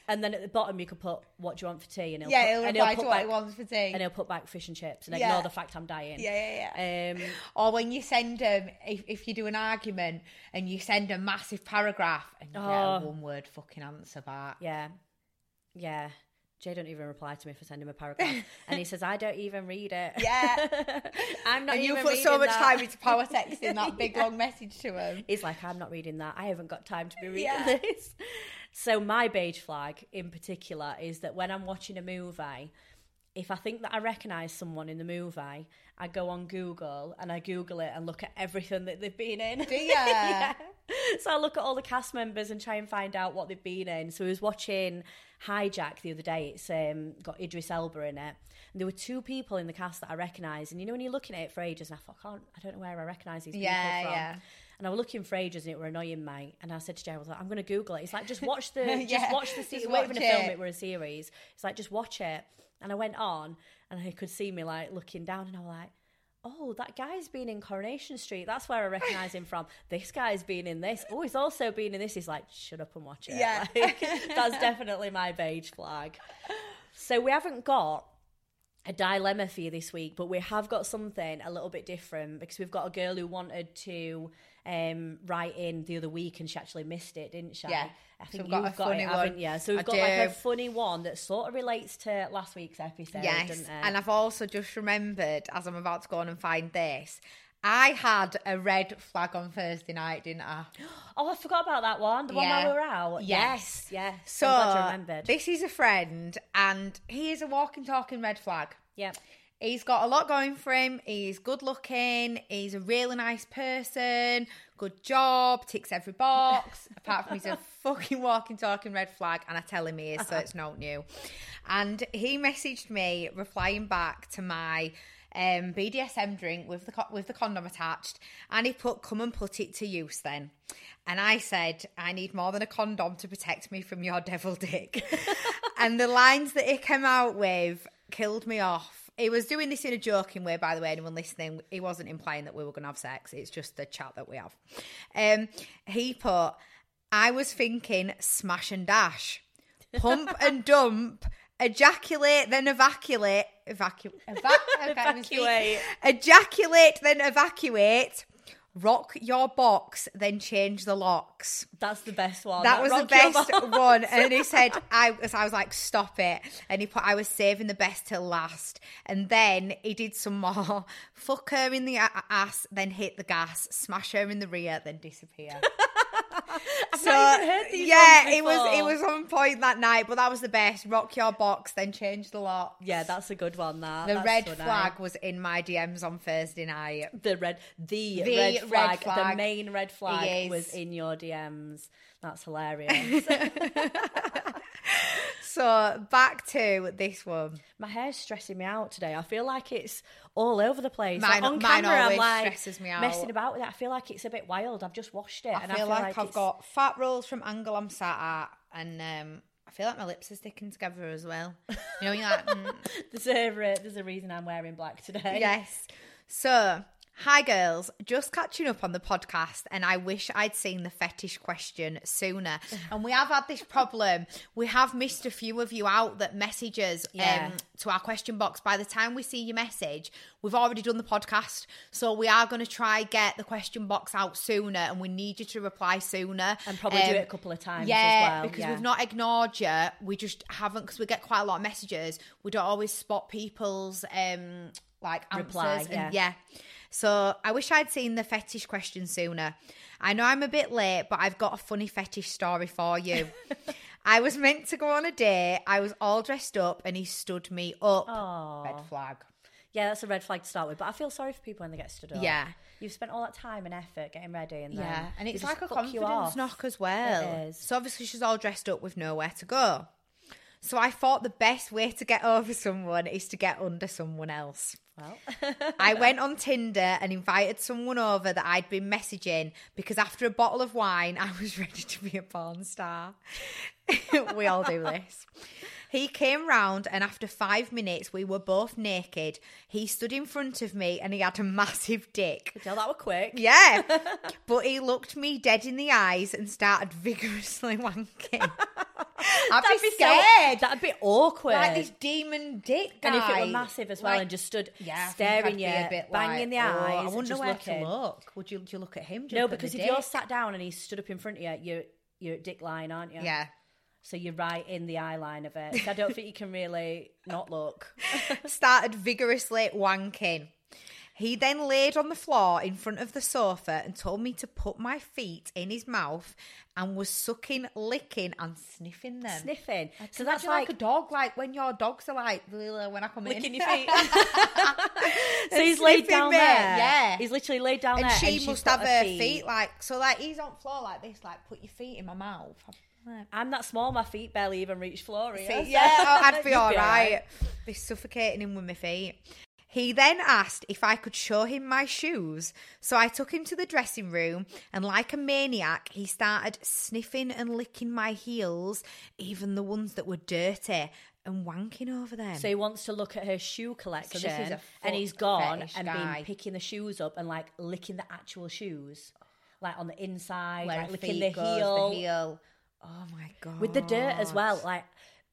And then at the bottom you could put, what do you want for tea? And he'll yeah, put, he'll and reply put to what back, he wants for tea. And he'll put back fish and chips and Yeah. ignore the fact I'm dying. Yeah, yeah, yeah. Um, Or when you send them, if, if you do an argument and you send a massive paragraph and you get a Oh. one word fucking answer back. Yeah. Yeah. Jay don't even reply to me for sending him a paragraph. and he says, I don't even read it. Yeah. I'm not and you put so much that. time into power texting that big long message to him. He's like, I'm not reading that. I haven't got time to be reading Yeah. this. So my beige flag in particular is that when I'm watching a movie, if I think that I recognise someone in the movie, I go on Google and I Google it and look at everything that they've been in. Do ya? yeah. So I look at all the cast members and try and find out what they've been in. So I was watching Hijack the other day. It's um, got Idris Elba in it. And there were two people in the cast that I recognised. And you know when you're looking at it for ages and I thought, I, can't, I don't know where I recognise these Yeah, people from. yeah. And I was looking for ages and it were annoying me. And I said to Jay, I was like, I'm going to Google it. He's like, just watch the, just watch the series. watch Wait for the film, it. it were a series. It's like, just watch it. And I went on and I could see me like looking down and I was like, oh, that guy's been in Coronation Street. That's where I recognise him from. This guy's been in this. Oh, he's also been in this. He's like, shut up and watch it. Yeah. Like, that's definitely my beige flag. So we haven't got a dilemma for you this week, but we have got something a little bit different because we've got a girl who wanted to um, write in the other week and she actually missed it, didn't she? Yeah. I So think got you've a got funny it, one. haven't you? So we've I got like a funny one that sort of relates to last week's episode, Yes. And I've also just remembered as I'm about to go on and find this, I had a red flag on Thursday night, didn't I? Oh, I forgot about that one. The one Yeah. while we were out. Yes. Yes, yes. So I'm glad you remembered. this is a friend, and he is a walking, talking red flag. yeah. He's got a lot going for him. He's good looking. He's a really nice person. Good job. Ticks every box. apart from he's a fucking walking, talking red flag. And I tell him he is, so it's not new. And he messaged me replying back to my um, BDSM drink with the with the condom attached, and he put, "Come and put it to use, then." And I said, "I need more than a condom to protect me from your devil dick." and the lines that he came out with killed me off. He was doing this in a joking way, by the way. Anyone listening, he wasn't implying that we were going to have sex. It's just the chat that we have. Um, he put, "I was thinking smash and dash, pump and dump." Ejaculate, then evacuate. Evacuate. Eva- I can't even speak. Evacuate. Ejaculate, then evacuate. Rock your box, then change the locks. That's the best one. That was the best one. And he said, I was, I was like, stop it. And he put, I was saving the best till last. And then he did some more. Fuck her in the ass, then hit the gas, smash her in the rear, then disappear. I've not even heard these yeah, it was it was on point that night, but that was the best. Rock your box, then change the lot. Yeah, that's a good one. That The That's red funny. flag was in my DMs on Thursday night. The red, the, The red, red flag, the main red flag was in your DMs. That's hilarious. So back to this one. My hair's stressing me out today. I feel like it's all over the place. Mine- like on mine camera, I'm like stresses me out. messing about with it. I feel like it's a bit wild. I've just washed it, I and feel, I feel like, I've it's got fat rolls from angle I'm sat at, and um, I feel like my lips are sticking together as well. You know, you're like, mm, There's a, there's a reason I'm wearing black today. yes. So, hi girls, just catching up on the podcast, and I wish I'd seen the fetish question sooner. And we have had this problem. We have missed a few of you out that messages Yeah. um, to our question box. By the time we see your message, we've already done the podcast, so we are going to try get the question box out sooner, and we need you to reply sooner And probably do Um, it a couple of times yeah, as well. because yeah. we've not ignored you. We just haven't because we get quite a lot of messages. We don't always spot people's um like answers. Reply, and- yeah. So I wish I'd seen the fetish question sooner. I know I'm a bit late, but I've got a funny fetish story for you. I was meant to go on a date. I was all dressed up, and he stood me up. Aw. Red flag. Yeah, that's a red flag to start with. But I feel sorry for people when they get stood up. Yeah. You've spent all that time and effort getting ready, and then Yeah, and it's like a confidence knock as well. It is. So obviously she's all dressed up with nowhere to go. So I thought the best way to get over someone is to get under someone else. Well, I went on Tinder and invited someone over that I'd been messaging because after a bottle of wine, I was ready to be a porn star. we all do this. He came round, and after five minutes, we were both naked. He stood in front of me and he had a massive dick. tell that were quick. Yeah. but he looked me dead in the eyes and started vigorously wanking. I'd That'd be be so- scared. that'd be awkward. like this demon dick guy. and if it were massive as well Like- and just stood yeah, staring you, banging the eyes, oh, I wonder where looking. to look. Would you, you look at him? No, you look at because if you're sat down and he's stood up in front of you, you're you're at dick line, aren't you? yeah. So you're right in the eye line of it. So I don't think you can really not look. started vigorously wanking. He then laid on the floor in front of the sofa and told me to put my feet in his mouth and was sucking, licking, and sniffing them. Sniffing. So that's like, like a dog, like when your dogs are like "Lila," when I come licking in. your feet. so he's laid down me, there. yeah. He's literally laid down there. and there. she she's must have her feet. feet. like so. Like he's on floor like this. Like put your feet in my mouth. I'm that small, my feet barely even reach floor. Feet- Yeah, I'd be all right. Be suffocating him with my feet. He then asked if I could show him my shoes. So I took him to the dressing room, and like a maniac, he started sniffing and licking my heels, even the ones that were dirty, and wanking over them. So he wants to look at her shoe collection, a and foot he's gone fetish and guy. been picking the shoes up and like licking the actual shoes, like on the inside, Where like her licking feet the goes, heel, the heel. Oh my god! with the dirt as well. Like,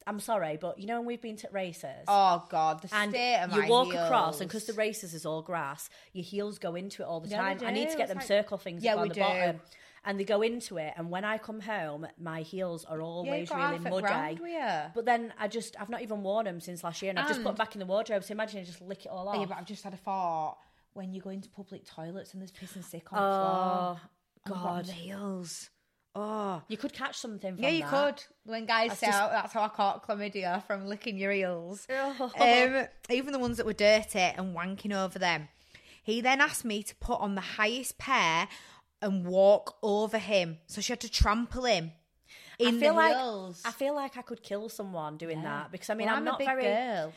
I'm sorry, but you know when we've been to races. Oh god, the and state of you my walk heels. across, and because the races is all grass, your heels go into it all the Yeah, time. I need do. to get It's them like- circle things Yeah, up on we the do. bottom, and they go into it. And when I come home, my heels are yeah, always really muddy. round with you. But then I just I've not even worn them since last year, and I've just put them back in the wardrobe. So imagine I just lick it all off. Yeah, but I've just had a thought. When you go into public toilets and there's piss and sick on the floor. oh God, heels. Oh. you could catch something. From Yeah, you that. could. When guys That's say, just- "Oh, that's how I caught chlamydia from licking your heels. Oh. um, even the ones that were dirty and wanking over them. He then asked me to put on the highest pair and walk over him. So she had to trample him in I feel the like heels. I feel like I could kill someone doing that because I mean Well, I'm, I'm, not a big very girl.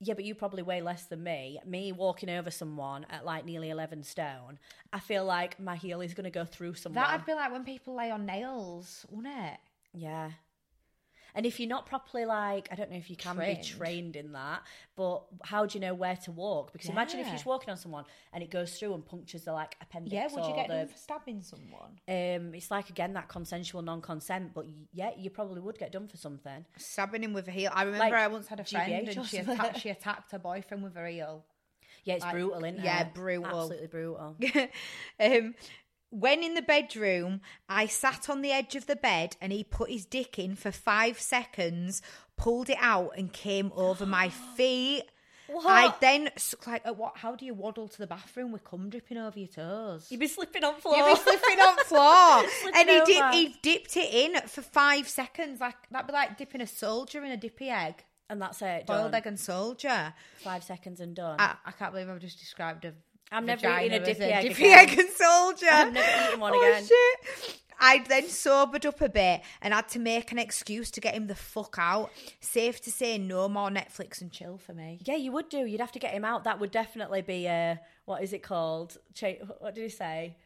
Yeah, but you probably weigh less than me. Me walking over someone at like nearly 11 stone, I feel like my heel is going to go through someone. That'd be like when people lay on nails, wouldn't it? yeah. And if you're not properly like, I don't know if you can Trained. be trained in that, but how do you know where to walk? Because imagine if you're just walking on someone and it goes through and punctures the like appendix. Yeah, would you or get the, done for stabbing someone? Um, it's like again that consensual non-consent, but y- yeah, you probably would get done for something. Stabbing him with a heel. I remember Like I once had a friend GBH and she something. attacked, she attacked her boyfriend with her heel. Yeah, it's Like, brutal, isn't yeah, it? brutal. Absolutely brutal. um, when in the bedroom, I sat on the edge of the bed and he put his dick in for five seconds, pulled it out, and came over my feet. What? I then like, uh, what? How do you waddle to the bathroom with cum dripping over your toes? You'd be slipping on floor. You'd be slipping on floor, Slipping and he he dipped it in for five seconds. Like that'd be like dipping a soldier in a dippy egg, and that's it. boiled Done. egg and soldier. Five seconds and done. I, I can't believe I've just described a. I'm never eating a dippy egg dippy again. egg and soldier. I'm never eating one oh, again. Shit. I then sobered up a bit and had to make an excuse to get him the fuck out. Safe to say, no more Netflix and chill for me. yeah, you would do. You'd have to get him out. That would definitely be a what is it called? Cha- what did he say?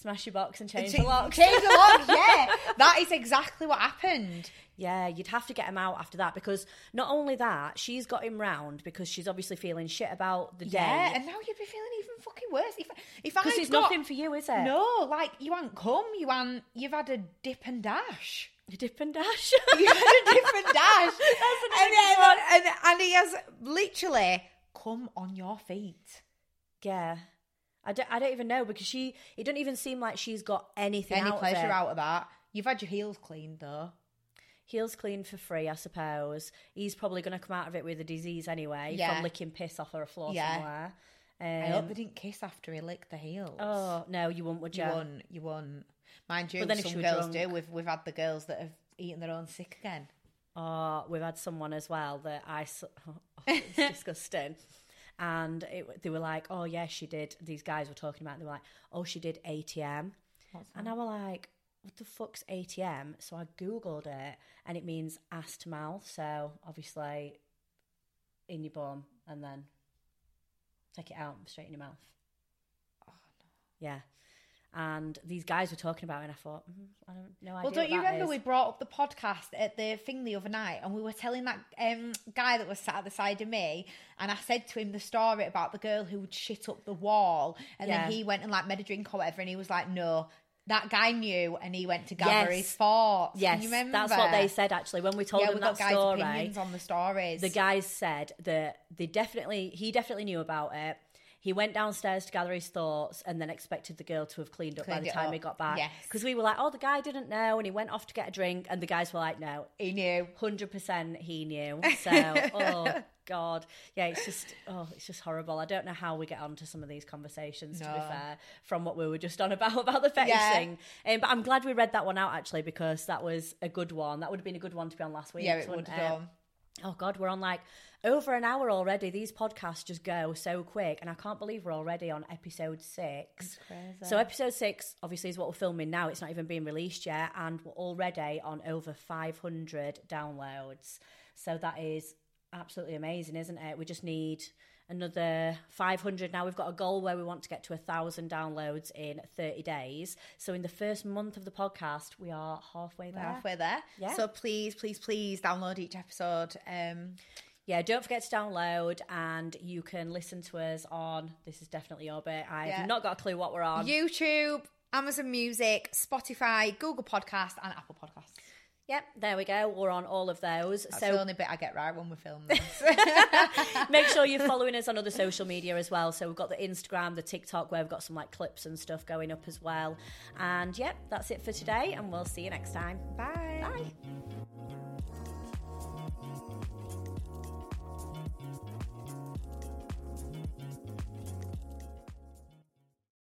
Smash your box and change the locks. Change the locks, yeah. That is exactly what happened. Yeah, you'd have to get him out after that because not only that, she's got him round because she's obviously feeling shit about the Yeah, day. and now you'd be feeling even fucking worse. If if I Because it's nothing for you, is it? No, like you ain't come, you ain't. You've had a dip and dash. A dip and dash. You've had a dip and dash. And, next and and he has literally come on your feet. yeah. I don't, I don't even know because she, it doesn't even seem like she's got anything Any out pleasure of it. out of that? You've had your heels cleaned though. Heels cleaned for free, I suppose. He's probably going to come out of it with a disease anyway Yeah. from licking piss off her floor Yeah. somewhere. I Um, hope they didn't kiss after he licked the heels. oh no, you wouldn't, would you? you won't. You won't. Mind you, But then if she some girls drunk- do. We've we've had the girls that have eaten their own sick again. Oh, we've had someone as well that I. Oh, it's disgusting. And it, they were like, "Oh yeah, she did." These guys were talking about. It, they were like, "Oh, she did ATM," and I was like, "What the fuck's ATM?" So I googled it, and it means ass to mouth. So obviously, in your bum, and then take it out straight in your mouth. Oh, Yeah. And these guys were talking about it, and I thought, mm, I don't know. Well, don't you remember we brought up the podcast at the thing the other night, and we were telling that um, guy that was sat at the side of me, and I said to him the story about the girl who would shit up the wall, and Yeah. then he went and like made a drink or whatever, and he was like, "No, that guy knew," and he went to gather Yes. his thoughts. Yes, Can you remember? that's what they said actually when we told Yeah, them we that guys' story. opinions on the stories. the guys said that they definitely he definitely knew about it. He went downstairs to gather his thoughts and then expected the girl to have cleaned up by the time up. he got back. Yes. Because we were like, oh, the guy didn't know, and he went off to get a drink, and the guys were like, no, he knew. hundred percent he knew. So, oh god, yeah, it's just oh, it's just horrible. I don't know how we get onto some of these conversations. To be fair, from what we were just on about about the fetish Yeah. thing, um, but I'm glad we read that one out actually because that was a good one. That would have been a good one to be on last week. Yeah, it would have done. Oh God, we're on like over an hour already. These podcasts just go so quick, and I can't believe we're already on episode six. So episode six, obviously, is what we're filming now. It's not even being released yet, and we're already on over 500 downloads. So that is absolutely amazing, isn't it? We just need another 500 now we've got a goal where we want to get to a thousand downloads in 30 days so in the first month of the podcast we are halfway there halfway there. Yeah. So please, please, please download each episode. Um, yeah, don't forget to download and you can listen to us on this is definitely your bit. I've Yeah. not got a clue what we're on. YouTube, Amazon Music, Spotify, Google Podcast, and Apple Podcasts. Yep, there we go. We're on all of those. That's so the only bit I get right when we film this. make sure you're following us on other social media as well. So we've got the Instagram, the TikTok, where we've got some like clips and stuff going up as well. And yep, that's it for today, and we'll see you next time. Bye. Bye.